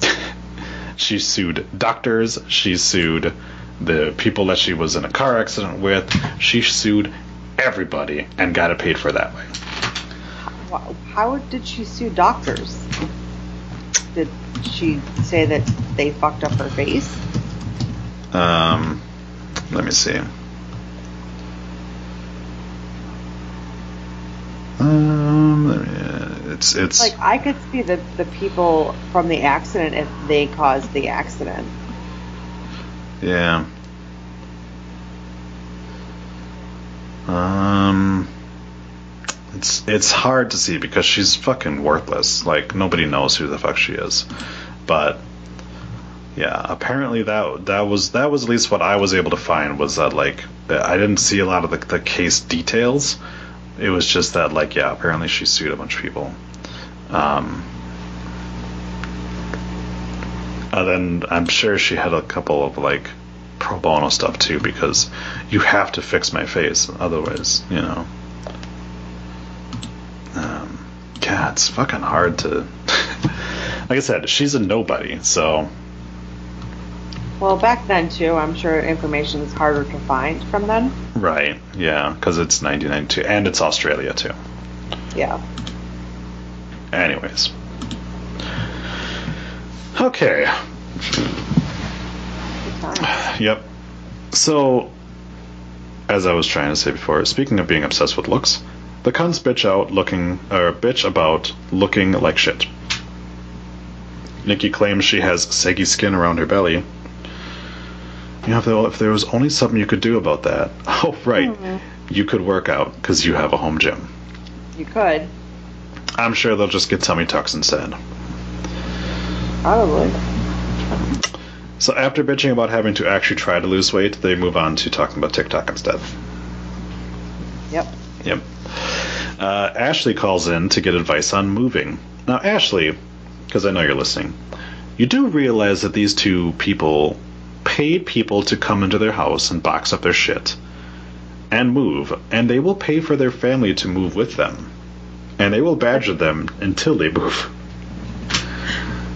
she sued doctors. She sued the people that she was in a car accident with. She sued everybody and got it paid for that way. How did she sue doctors? Did she say that they fucked up her face? Um, let me see. Um, let me, it's it's Like I could see the the people from the accident if they caused the accident. Yeah. Um, it's it's hard to see because she's fucking worthless. Like nobody knows who the fuck she is, but yeah, apparently that that was that was at least what I was able to find was that like that I didn't see a lot of the, the case details. It was just that like yeah, apparently she sued a bunch of people. Um, and then I'm sure she had a couple of like pro bono stuff too because you have to fix my face otherwise you know. Um, yeah, it's fucking hard to. like I said, she's a nobody, so Well, back then too, I'm sure information is harder to find from then. Right. Yeah, because it's 1992 and it's Australia too. Yeah. Anyways. Okay. Yep. So, as I was trying to say before, speaking of being obsessed with looks, the cunts bitch out looking or bitch about looking like shit. Nikki claims she has saggy skin around her belly. You know, if there, if there was only something you could do about that. Oh, right. Mm-hmm. You could work out because you have a home gym. You could. I'm sure they'll just get tummy tucks instead. Probably. So after bitching about having to actually try to lose weight, they move on to talking about TikTok instead. Yep. Yep. Uh, Ashley calls in to get advice on moving. Now, Ashley, because I know you're listening, you do realize that these two people paid people to come into their house and box up their shit and move, and they will pay for their family to move with them. And they will badger them until they move.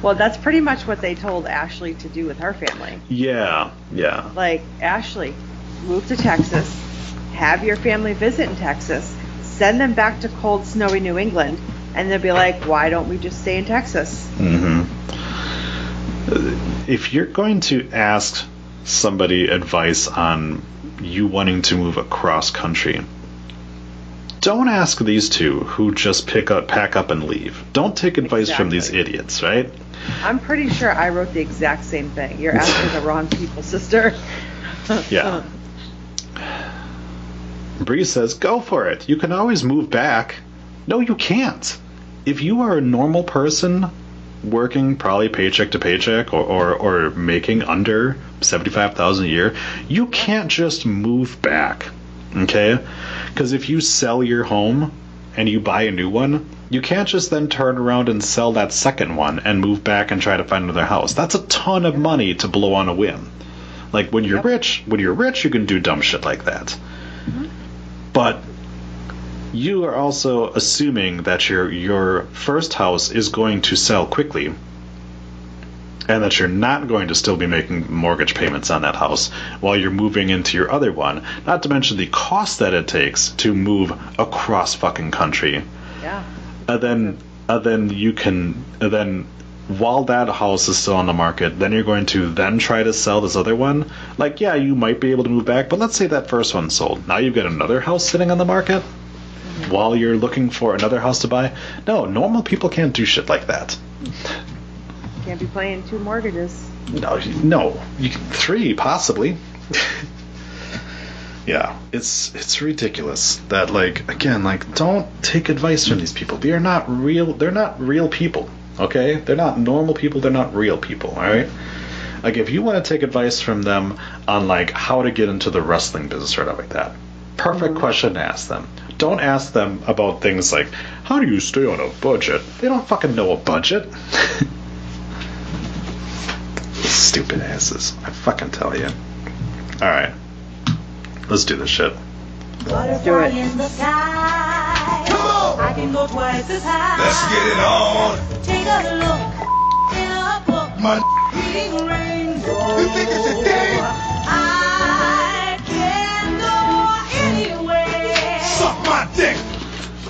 Well, that's pretty much what they told Ashley to do with her family. Yeah, yeah. Like, Ashley, move to Texas, have your family visit in Texas, send them back to cold, snowy New England, and they'll be like, why don't we just stay in Texas? Mm-hmm. If you're going to ask somebody advice on you wanting to move across country, don't ask these two who just pick up, pack up, and leave. Don't take advice from these idiots, right? I'm pretty sure I wrote the exact same thing. You're asking the wrong people, sister. Yeah. Brie says, "Go for it. You can always move back." No, you can't. If you are a normal person working probably paycheck to paycheck or, or, or making under 75,000 a year, you can't just move back. Okay? Because if you sell your home and you buy a new one, you can't just then turn around and sell that second one and move back and try to find another house. That's a ton of money to blow on a whim. Like when you're rich, when you're rich, you can do dumb shit like that. Mm-hmm. But you are also assuming that your your first house is going to sell quickly and that you're not going to still be making mortgage payments on that house while you're moving into your other one not to mention the cost that it takes to move across fucking country yeah. And then and then you can and then while that house is still on the market then you're going to then try to sell this other one. Like yeah you might be able to move back but let's say that first one sold. Now you've got another house sitting on the market while you're looking for another house to buy. No normal people can't do shit like that. Can't be paying two mortgages. no no. You can, three possibly yeah. It's it's ridiculous that like again like don't take advice from these people. They are not real they're not real people okay? They're not normal people they're not real people all right? Like if you want to take advice from them on like how to get into the wrestling business or something like that perfect mm-hmm. question to ask them. Don't ask them about things like how do you stay on a budget? They don't fucking know a budget. Stupid asses i fucking tell you all right let's do this shit do it. in the sky. Come on. I can go twice as high. Let's get it on. Take a look in a book. My Reading rainbow. You think it's a game? I can go anywhere. suck my dick.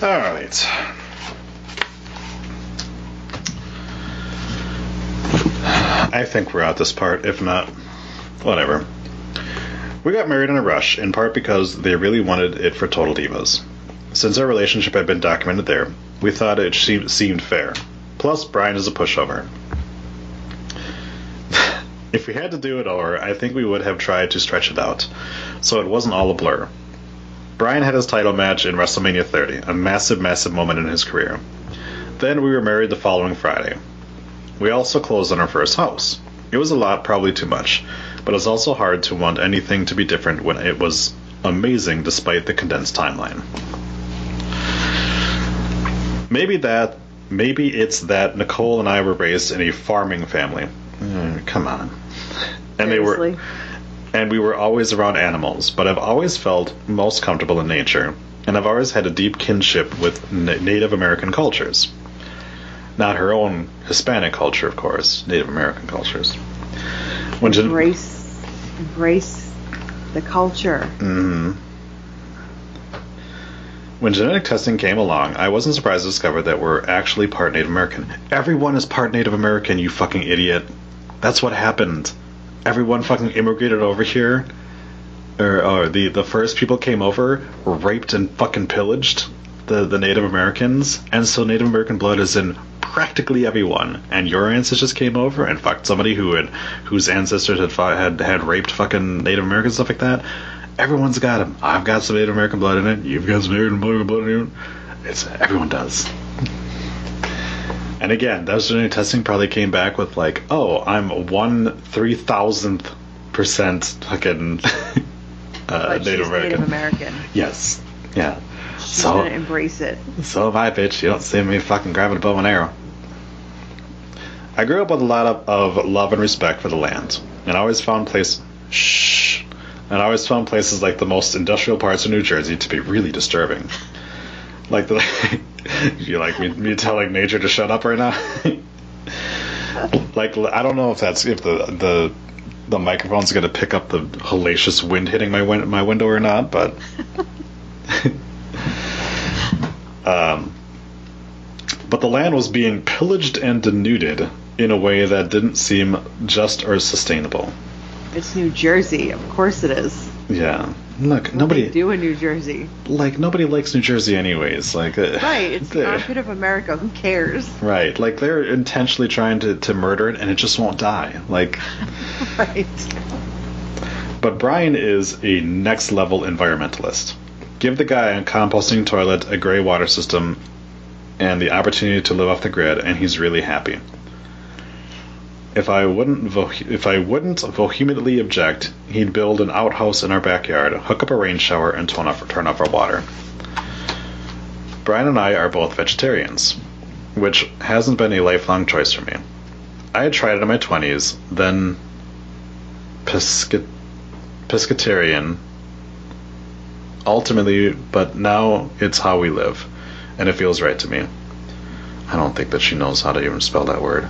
All right. I think we're at this part. If not, whatever. We got married in a rush, in part because they really wanted it for Total Divas. Since our relationship had been documented there, we thought it seemed, fair. Plus, Brian is a pushover. if we had to do it over, I think we would have tried to stretch it out, so it wasn't all a blur. Brian had his title match in WrestleMania 30, a massive, massive moment in his career. Then we were married the following Friday. We also closed on our first house. It was a lot, probably too much, but it's also hard to want anything to be different when it was amazing despite the condensed timeline. Maybe that, maybe it's that Nicole and I were raised in a farming family. Mm, come on. And they were and we were always around animals, but I've always felt most comfortable in nature, and I've always had a deep kinship with na- Native American cultures. Not her own Hispanic culture, of course, Native American cultures. Jan- Embrace, embrace the culture. Mhm. When genetic testing came along, I wasn't surprised to discover that we're actually part Native American. Everyone is part Native American, you fucking idiot. That's what happened. Everyone fucking immigrated over here. Or, or the, the first people came over, raped and fucking pillaged the, the Native Americans, and so Native American blood is in practically everyone. And your ancestors came over and fucked somebody who had whose ancestors had fought, had had raped fucking Native Americans stuff like that. Everyone's got them. I've got some Native American blood in it. You've got some Native American blood in it. It's everyone does. And again, those genetic testing probably came back with like, oh, I'm one three thousandth percent fucking uh, Native American. Native American. Yes. Yeah. She's So gonna embrace it. so am I, bitch. You don't see me fucking grabbing a bow and arrow. I grew up with a lot of, of love and respect for the land, and I always found place shh, and I always found places like the most industrial parts of New Jersey to be really disturbing. Like the, you like me, me telling nature to shut up right now. like I don't know if that's if the the the microphone's going to pick up the hellacious wind hitting my win- my window or not, but um, but the land was being pillaged and denuded in a way that didn't seem just or sustainable. It's New Jersey. Of course it is. Yeah, look, What nobody do in New Jersey. like nobody likes New Jersey anyways. Like, uh, Right. It's the armpit of America. Who cares? Right, like they're intentionally trying to, to murder it and it just won't die. Like, Right. but Brian is a next level environmentalist. Give the guy a composting toilet, a gray water system, and the opportunity to live off the grid, and he's really happy. If I wouldn't, vo- if I wouldn't vehemently object, he'd build an outhouse in our backyard, hook up a rain shower, and turn off turn off our water. Brian and I are both vegetarians, which hasn't been a lifelong choice for me. I had tried it in my 20s, then pesca- pescatarian, ultimately, but now it's how we live, and it feels right to me. I don't think that she knows how to even spell that word.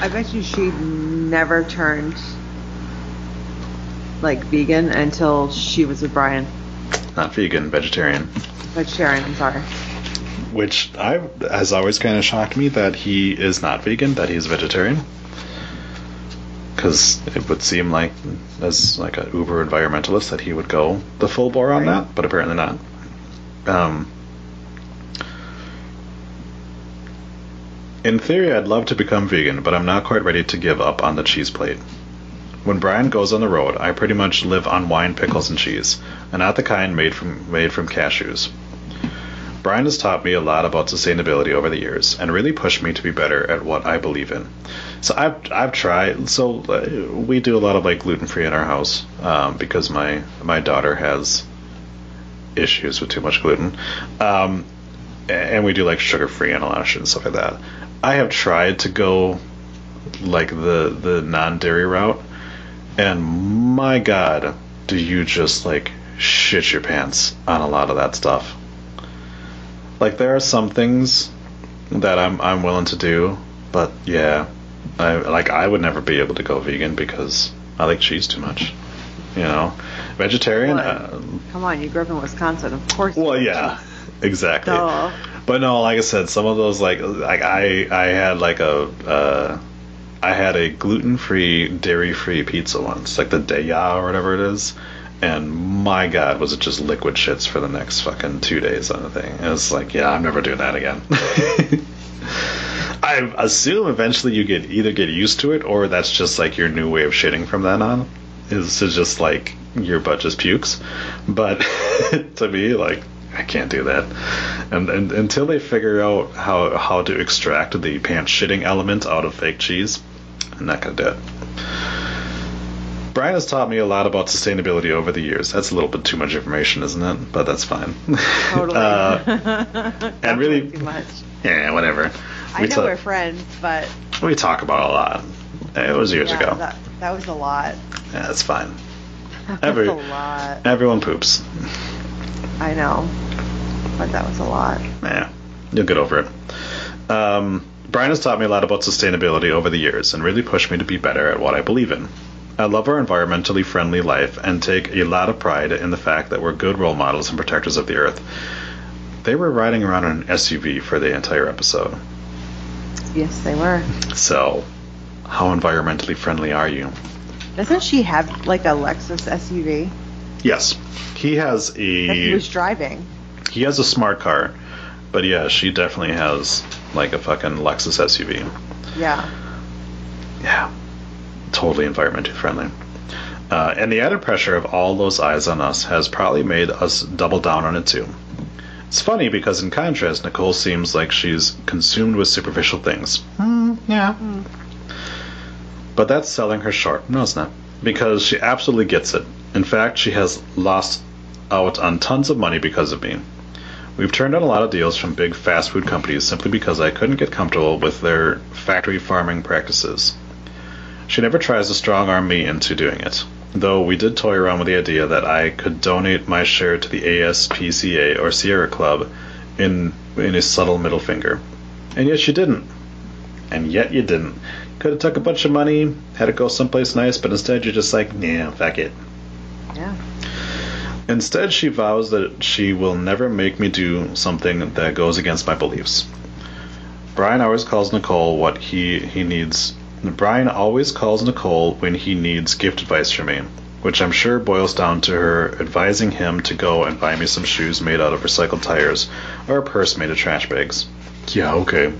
I bet you she never turned like vegan until she was with Brian. Not vegan, vegetarian. Vegetarian, I'm sorry. Which I has always kind of shocked me that he is not vegan, that he's vegetarian. Because it would seem like, as like a uber environmentalist, that he would go the full bore on Right. that, but apparently not. Um, in theory, I'd love to become vegan, but I'm not quite ready to give up on the cheese plate. When Brian goes on the road, I pretty much live on wine, pickles, and cheese, and not the kind made from made from cashews. Brian has taught me a lot about sustainability over the years and really pushed me to be better at what I believe in. So I've I've tried. So uh, we do a lot of like gluten free in our house um, because my my daughter has issues with too much gluten, um, and we do like sugar free and a lot of shit and stuff like that. I have tried to go like the the non dairy route, and my god, do you just like shit your pants on a lot of that stuff? Like there are some things that I'm I'm willing to do, but yeah, I like I would never be able to go vegan because I like cheese too much. You know, vegetarian. Uh, Come on, you grew up in Wisconsin, of course. well, yeah, cheese. exactly. Duh. But no, like I said, some of those like like I I had like a uh, I had a gluten free, dairy free pizza once, like the Daiya or whatever it is, and my god, was it just liquid shits for the next fucking two days on the thing. It was like, yeah, I'm never doing that again. I assume eventually you get either get used to it or that's just like your new way of shitting from then on. Is to just like your butt just pukes. But to me, like I can't do that. And, and until they figure out how how to extract the pants shitting element out of fake cheese, I'm not gonna do it. Brian has taught me a lot about sustainability over the years. That's a little bit too much information, isn't it? But that's fine. Totally. Uh, and really, yeah, whatever. I We know ta- we're friends, but we talk about it a lot. It was years yeah, ago. that, that was a lot. Yeah, it's fine. That Every- a lot. Everyone poops. I know, but that was a lot. Yeah, you'll get over it. Um, Brian has taught me a lot about sustainability over the years and really pushed me to be better at what I believe in. I love our environmentally friendly life and take a lot of pride in the fact that we're good role models and protectors of the earth. They were riding around in an SUV for the entire episode. Yes, they were. So, how environmentally friendly are you? Doesn't she have like a Lexus SUV Yes, he has a. that he was driving? he has a smart car, but yeah, she definitely has like a fucking Lexus SUV. Yeah. Yeah, totally environmentally friendly. Uh, and the added pressure of all those eyes on us has probably made us double down on it too. It's funny because, in contrast, Nicole seems like she's consumed with superficial things. Hmm, yeah. But that's selling her short. No, it's not. Because she absolutely gets it. In fact, she has lost out on tons of money because of me. We've turned down a lot of deals from big fast food companies simply because I couldn't get comfortable with their factory farming practices. She never tries to strong arm me into doing it, though we did toy around with the idea that I could donate my share to the ASPCA or Sierra Club in in a subtle middle finger. And yet you didn't. And yet you didn't. Could have took a bunch of money, had it go someplace nice, but instead you're just like, nah, fuck it. Yeah. Instead, she vows that she will never make me do something that goes against my beliefs. Brian always calls Nicole what he, he needs. Brian always calls Nicole when he needs gift advice from me, which I'm sure boils down to her advising him to go and buy me some shoes made out of recycled tires or a purse made of trash bags. Yeah, okay.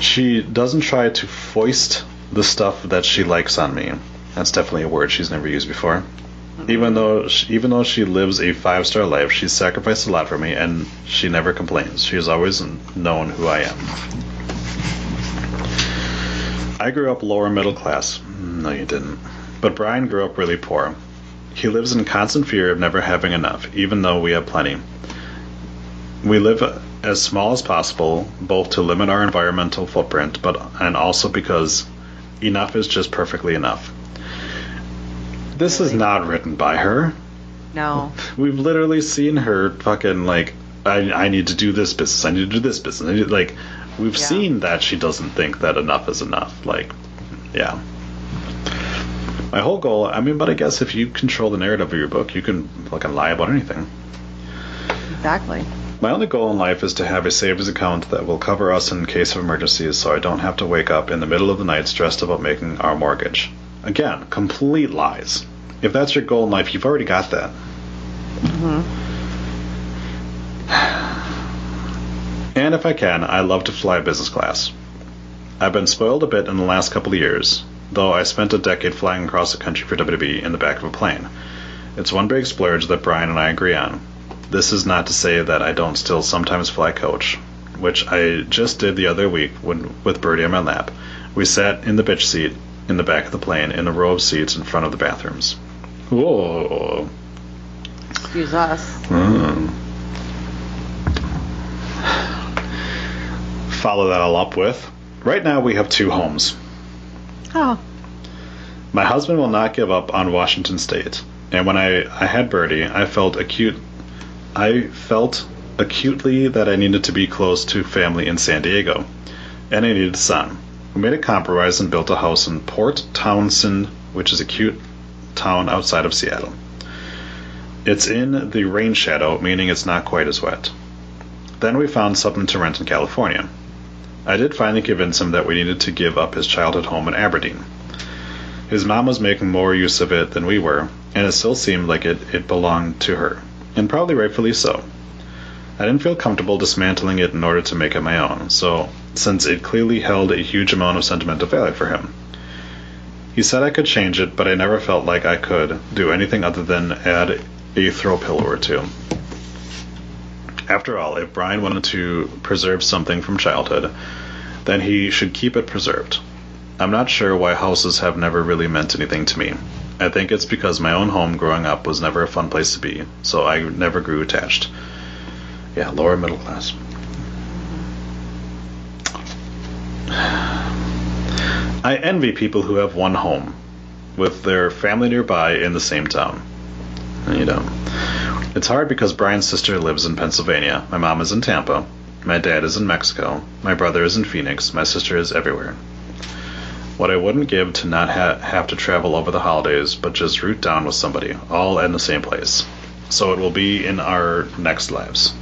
She doesn't try to foist the stuff that she likes on me. That's definitely a word she's never used before. Mm-hmm. Even though she, even though she lives a five star life, she's sacrificed a lot for me, and she never complains. She has always known who I am. I grew up lower middle class. No, you didn't. But Brian grew up really poor. He lives in constant fear of never having enough, even though we have plenty. We live as small as possible, both to limit our environmental footprint, but and also because enough is just perfectly enough. This is not written by her. No. We've literally seen her fucking like, I, I need to do this business. I need to do this business. I need, like, we've Yeah. seen that she doesn't think that enough is enough. Like, yeah. My whole goal. I mean, but I guess if you control the narrative of your book, you can fucking lie about anything. Exactly. My only goal in life is to have a savings account that will cover us in case of emergencies so I don't have to wake up in the middle of the night stressed about making our mortgage. Again, complete lies. If that's your goal in life, you've already got that. Mm-hmm. And if I can, I love to fly business class. I've been spoiled a bit in the last couple of years, though I spent a decade flying across the country for WWE in the back of a plane. It's one big splurge that Brian and I agree on. This is not to say that I don't still sometimes fly coach, which I just did the other week when, with Birdie on my lap. We sat in the bitch seat in the back of the plane in a row of seats in front of the bathrooms. Whoa. Excuse us. Mm. Follow that all up with. Right now we have two homes. Oh. My husband will not give up on Washington State, and when I, I had Birdie, I felt acute. I felt acutely that I needed to be close to family in San Diego, and I needed a son. We made a compromise and built a house in Port Townsend, which is a cute town outside of Seattle. It's in the rain shadow, meaning it's not quite as wet. Then we found something to rent in California. I did finally convince him that we needed to give up his childhood home in Aberdeen. His mom was making more use of it than we were, and it still seemed like it, it belonged to her, and probably rightfully so. I didn't feel comfortable dismantling it in order to make it my own, so since it clearly held a huge amount of sentimental value for him. He said I could change it, but I never felt like I could do anything other than add a throw pillow or two. After all, if Brian wanted to preserve something from childhood, then he should keep it preserved. I'm not sure why houses have never really meant anything to me. I think it's because my own home growing up was never a fun place to be, so I never grew attached. Yeah, lower middle class. I envy people who have one home with their family nearby in the same town. You don't. It's hard because Brian's sister lives in Pennsylvania, my mom is in Tampa, my dad is in Mexico, my brother is in Phoenix, my sister is everywhere. What I wouldn't give to not ha- have to travel over the holidays, but just root down with somebody, all in the same place. So it will be in our next lives.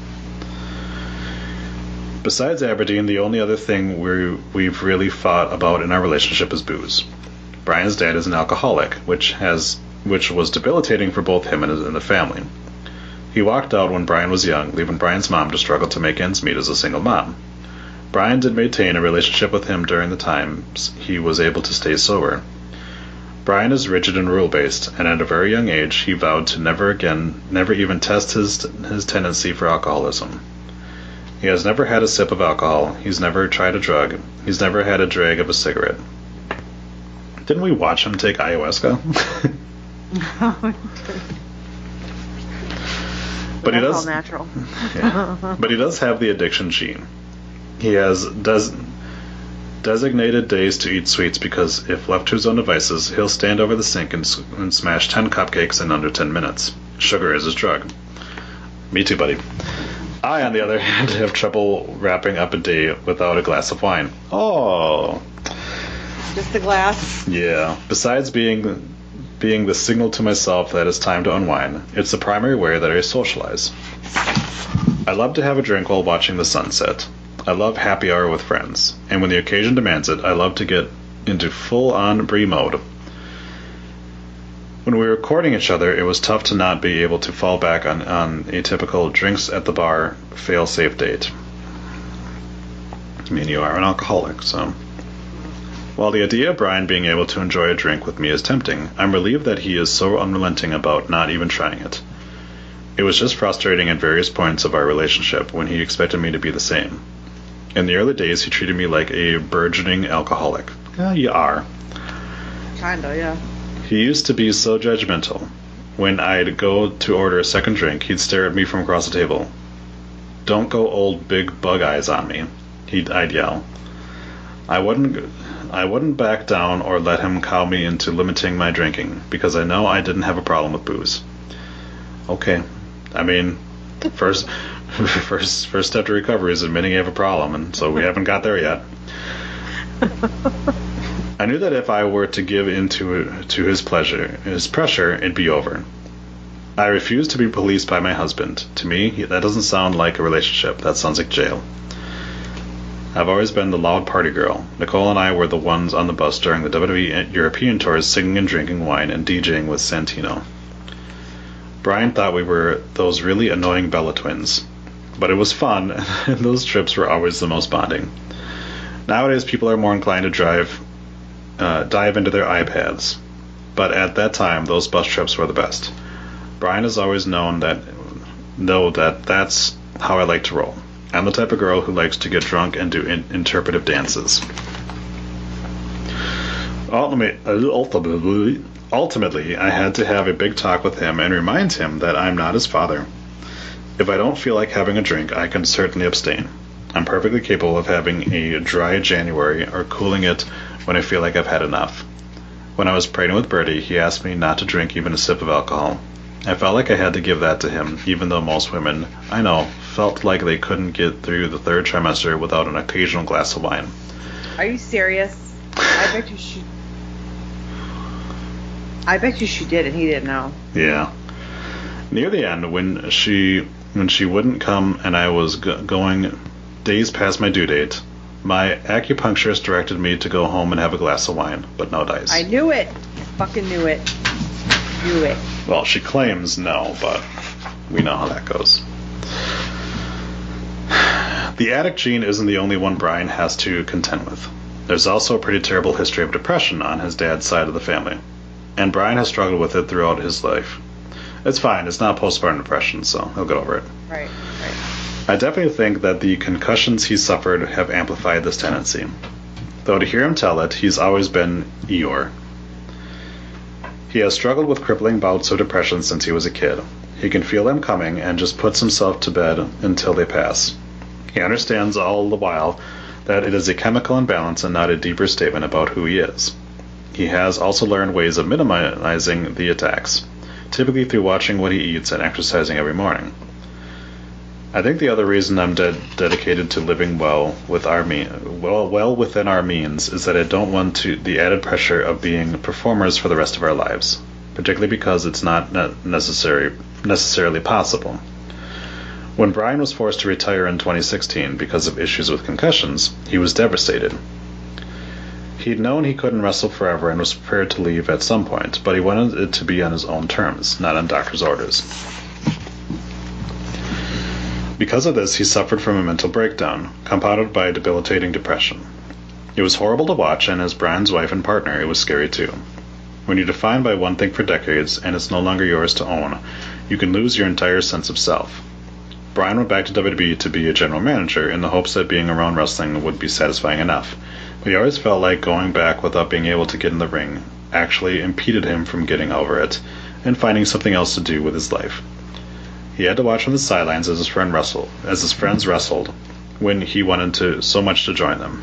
Besides Aberdeen, the only other thing we we've really fought about in our relationship is booze. Brian's dad is an alcoholic, which has which was debilitating for both him and, his, and the family. He walked out when Brian was young, leaving Brian's mom to struggle to make ends meet as a single mom. Brian did maintain a relationship with him during the times he was able to stay sober. Brian is rigid and rule based, and at a very young age he vowed to never again, never even test his his tendency for alcoholism. He has never had a sip of alcohol. He's never tried a drug. He's never had a drag of a cigarette. Didn't we watch him take ayahuasca? Oh, but he does. all natural. Yeah. But he does have the addiction gene. He has des- designated days to eat sweets because if left to his own devices, he'll stand over the sink and, and smash 10 cupcakes in under 10 minutes. Sugar is his drug. Me too, buddy. I, on the other hand, have trouble wrapping up a day without a glass of wine. Oh, Just a glass. Yeah. Besides being being the signal to myself that it's time to unwind, it's the primary way that I socialize. I love to have a drink while watching the sunset. I love happy hour with friends, and when the occasion demands it, I love to get into full on Brie mode. When we were courting each other, it was tough to not be able to fall back on, on a typical drinks at the bar, fail safe date. I mean, you are an alcoholic, so. While the idea of Brian being able to enjoy a drink with me is tempting, I'm relieved that he is so unrelenting about not even trying it. It was just frustrating at various points of our relationship when he expected me to be the same. In the early days, he treated me like a burgeoning alcoholic. Yeah, you are. Kinda, yeah. He used to be so judgmental. When I'd go to order a second drink, he'd stare at me from across the table. Don't go old big bug eyes on me, he'd I'd yell. I wouldn't I wouldn't back down or let him cow me into limiting my drinking because I know I didn't have a problem with booze. Okay. I mean, first first first step to recovery is admitting you have a problem and so we haven't got there yet. I knew that if I were to give in to, to his pleasure, his pressure, it'd be over. I refused to be policed by my husband. To me, that doesn't sound like a relationship. That sounds like jail. I've always been the loud party girl. Nicole and I were the ones on the bus during the WWE European tours singing and drinking wine and DJing with Santino. Brian thought we were those really annoying Bella twins. But it was fun, and those trips were always the most bonding. Nowadays, people are more inclined to drive, uh, dive into their iPads. But at that time, those bus trips were the best. Brian has always known that, know that that's how I like to roll. I'm the type of girl who likes to get drunk and do in- interpretive dances. Ultimately, uh, ultimately, ultimately, I had to have a big talk with him and remind him that I'm not his father. If I don't feel like having a drink, I can certainly abstain. I'm perfectly capable of having a dry January or cooling it when I feel like I've had enough. When I was pregnant with Birdie, he asked me not to drink even a sip of alcohol. I felt like I had to give that to him, even though most women, I know, felt like they couldn't get through the third trimester without an occasional glass of wine. Are you serious? I bet you she. I bet you she did, and he didn't know. Yeah. Near the end, when she when she wouldn't come and I was go- going days past my due date, my acupuncturist directed me to go home and have a glass of wine, but no dice. I knew it. Fucking knew it. Knew it. Well, she claims no, but we know how that goes. The addict gene isn't the only one Brian has to contend with. There's also a pretty terrible history of depression on his dad's side of the family, and Brian has struggled with it throughout his life. It's fine, it's not postpartum depression, so he'll get over it. Right. Right. I definitely think that the concussions he suffered have amplified this tendency. Though to hear him tell it, he's always been Eeyore. He has struggled with crippling bouts of depression since he was a kid. He can feel them coming and just puts himself to bed until they pass. He understands all the while that it is a chemical imbalance and not a deeper statement about who he is. He has also learned ways of minimizing the attacks, typically through watching what he eats and exercising every morning. I think the other reason I'm de- dedicated to living well with our me- well well within our means is that I don't want to the added pressure of being performers for the rest of our lives, particularly because it's not ne- necessary necessarily possible. When Brian was forced to retire in 2016 because of issues with concussions, he was devastated. He'd known he couldn't wrestle forever and was prepared to leave at some point, but he wanted it to be on his own terms, not on doctor's orders. Because of this, he suffered from a mental breakdown, compounded by a debilitating depression. It was horrible to watch, and as Brian's wife and partner, it was scary too. When you're defined by one thing for decades and it's no longer yours to own, you can lose your entire sense of self. Brian went back to WWE to be a general manager in the hopes that being around wrestling would be satisfying enough. But he always felt like going back without being able to get in the ring actually impeded him from getting over it and finding something else to do with his life. He had to watch from the sidelines as his friend wrestled, as his friends wrestled, when he wanted to so much to join them.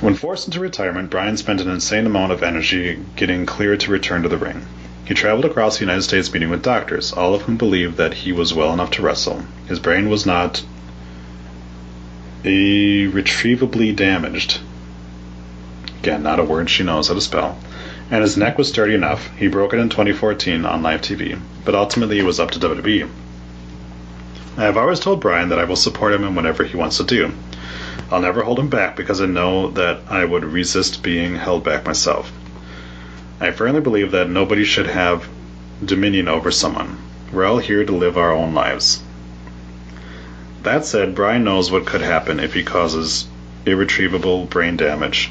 When forced into retirement, Brian spent an insane amount of energy getting clear to return to the ring. He traveled across the United States meeting with doctors, all of whom believed that he was well enough to wrestle. His brain was not irretrievably damaged, Again, not a word she knows how to spell. And his neck was sturdy enough. He broke it in 2014 on live TV, but ultimately it was up to WWE. I have always told Brian that I will support him in whatever he wants to do. I'll never hold him back because I know that I would resist being held back myself. I firmly believe that nobody should have dominion over someone. We're all here to live our own lives. That said, Brian knows what could happen if he causes irretrievable brain damage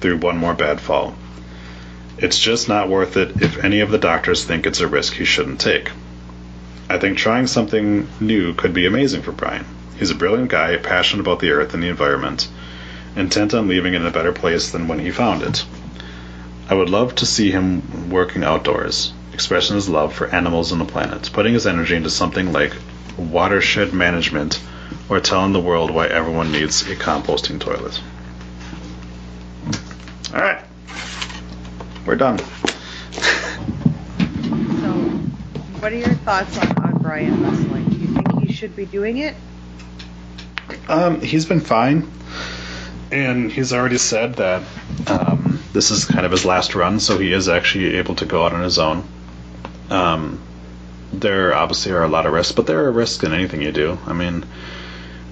through one more bad fall. It's just not worth it if any of the doctors think it's a risk he shouldn't take. I think trying something new could be amazing for Brian. He's a brilliant guy, passionate about the earth and the environment, intent on leaving it in a better place than when he found it. I would love to see him working outdoors, expressing his love for animals and the planet, putting his energy into something like watershed management or telling the world why everyone needs a composting toilet. All right. We're done. So, what are your thoughts on, on Brian wrestling? Do you think he should be doing it? Um, he's been fine, and he's already said that um, this is kind of his last run, so he is actually able to go out on his own. Um, there obviously are a lot of risks, but there are risks in anything you do. I mean,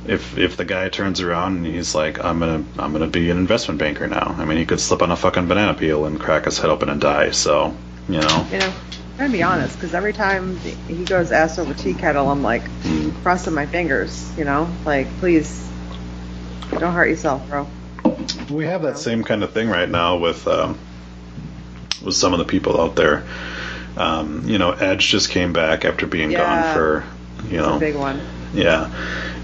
if if the guy turns around and he's like, I'm gonna I'm gonna be an investment banker now. I mean, he could slip on a fucking banana peel and crack his head open and die. So, you know, You know, I'm gonna be honest, because every time he goes ass over tea kettle, I'm like crossing my fingers. You know, like please, don't hurt yourself, bro. We have that same kind of thing right now with um, with some of the people out there. Um, you know, Edge just came back after being Yeah. gone for you know a big one. Yeah,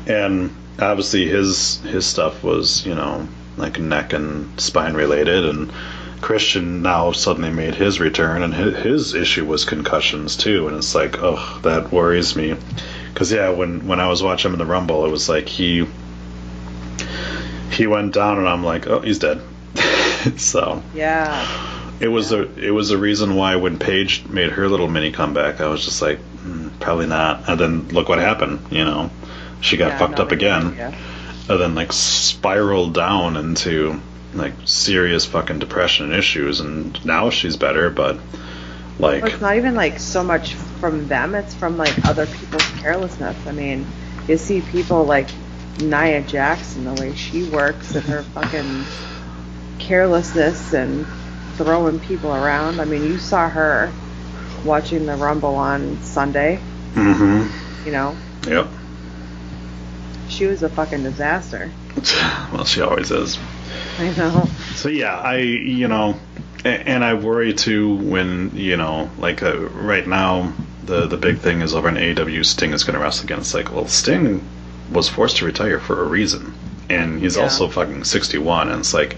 and obviously his his stuff was you know like neck and spine related, and Christian now suddenly made his return, and his, his issue was concussions too, and it's like oh that worries me, because yeah when when I was watching him in the Rumble, it was like he he went down, and I'm like oh he's dead, so Yeah. it was a it was a reason why when Paige made her little mini comeback, I was just like, mm, probably not. And then look what happened. You know, she got Yeah, fucked up again, Yeah. and then like spiraled down into like serious fucking depression and issues. And now she's better, but like, Well, it's not even like so much from them; it's from like other people's carelessness. I mean, you see people like Nia Jackson, the way she works, and her fucking carelessness and throwing people around. I mean, you saw her watching the Rumble on Sunday. mm-hmm. You know, Yep. she was a fucking disaster. Well, she always is. I know. So yeah, I you know, and I worry too when you know, like uh, right now, the the big thing is over in AEW, Sting is going to wrestle against like, well, Sting was forced to retire for a reason, and he's Yeah. also fucking sixty one, and it's like,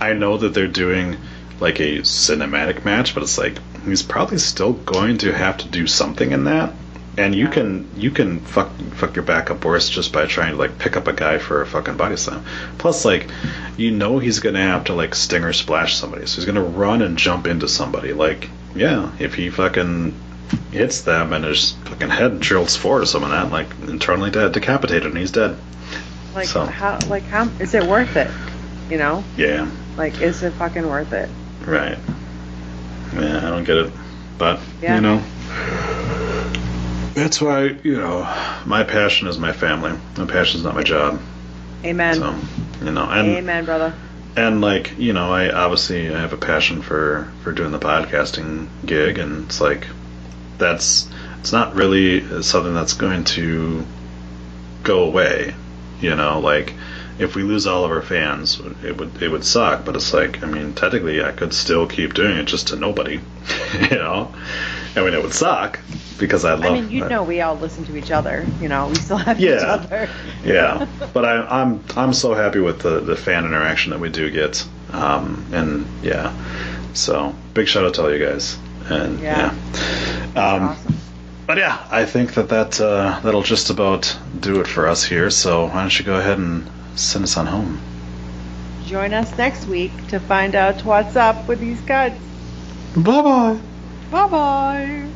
I know that they're doing like a cinematic match, but it's like he's probably still going to have to do something in that. And you can you can fuck fuck your back up worse just by trying to like pick up a guy for a fucking body slam. Plus, like, you know he's gonna have to like stinger splash somebody, so he's gonna run and jump into somebody. Like, yeah, if he fucking hits them and his fucking head drills forward or something like that, like internally dead, decapitated, and he's dead. Like So. how? Like how? Is it worth it? You know? Yeah, Like, is it fucking worth it? right. Yeah, I don't get it, but Yeah. you know. That's why, you know, my passion is my family. My passion is not my job. Amen. So, you know, and Amen, brother. and like you know i obviously i have a passion for for doing the podcasting gig and it's like that's it's not really something that's going to go away you know? Like if we lose all of our fans it would it would suck but it's like i mean technically i could still keep doing it just to nobody you know? I mean it would suck because i love I mean, you know, we all listen to each other. You know, we still have each Yeah. other. yeah, but I, I'm I'm so happy with the, the fan interaction that we do get, um, and yeah, so big shout out to all you guys, and Yeah. yeah, um, awesome. but yeah, I think that that uh, that'll just about do it for us here. So why don't you go ahead and send us on home? Join us next week to find out what's up with these cuts. Bye bye. Bye bye.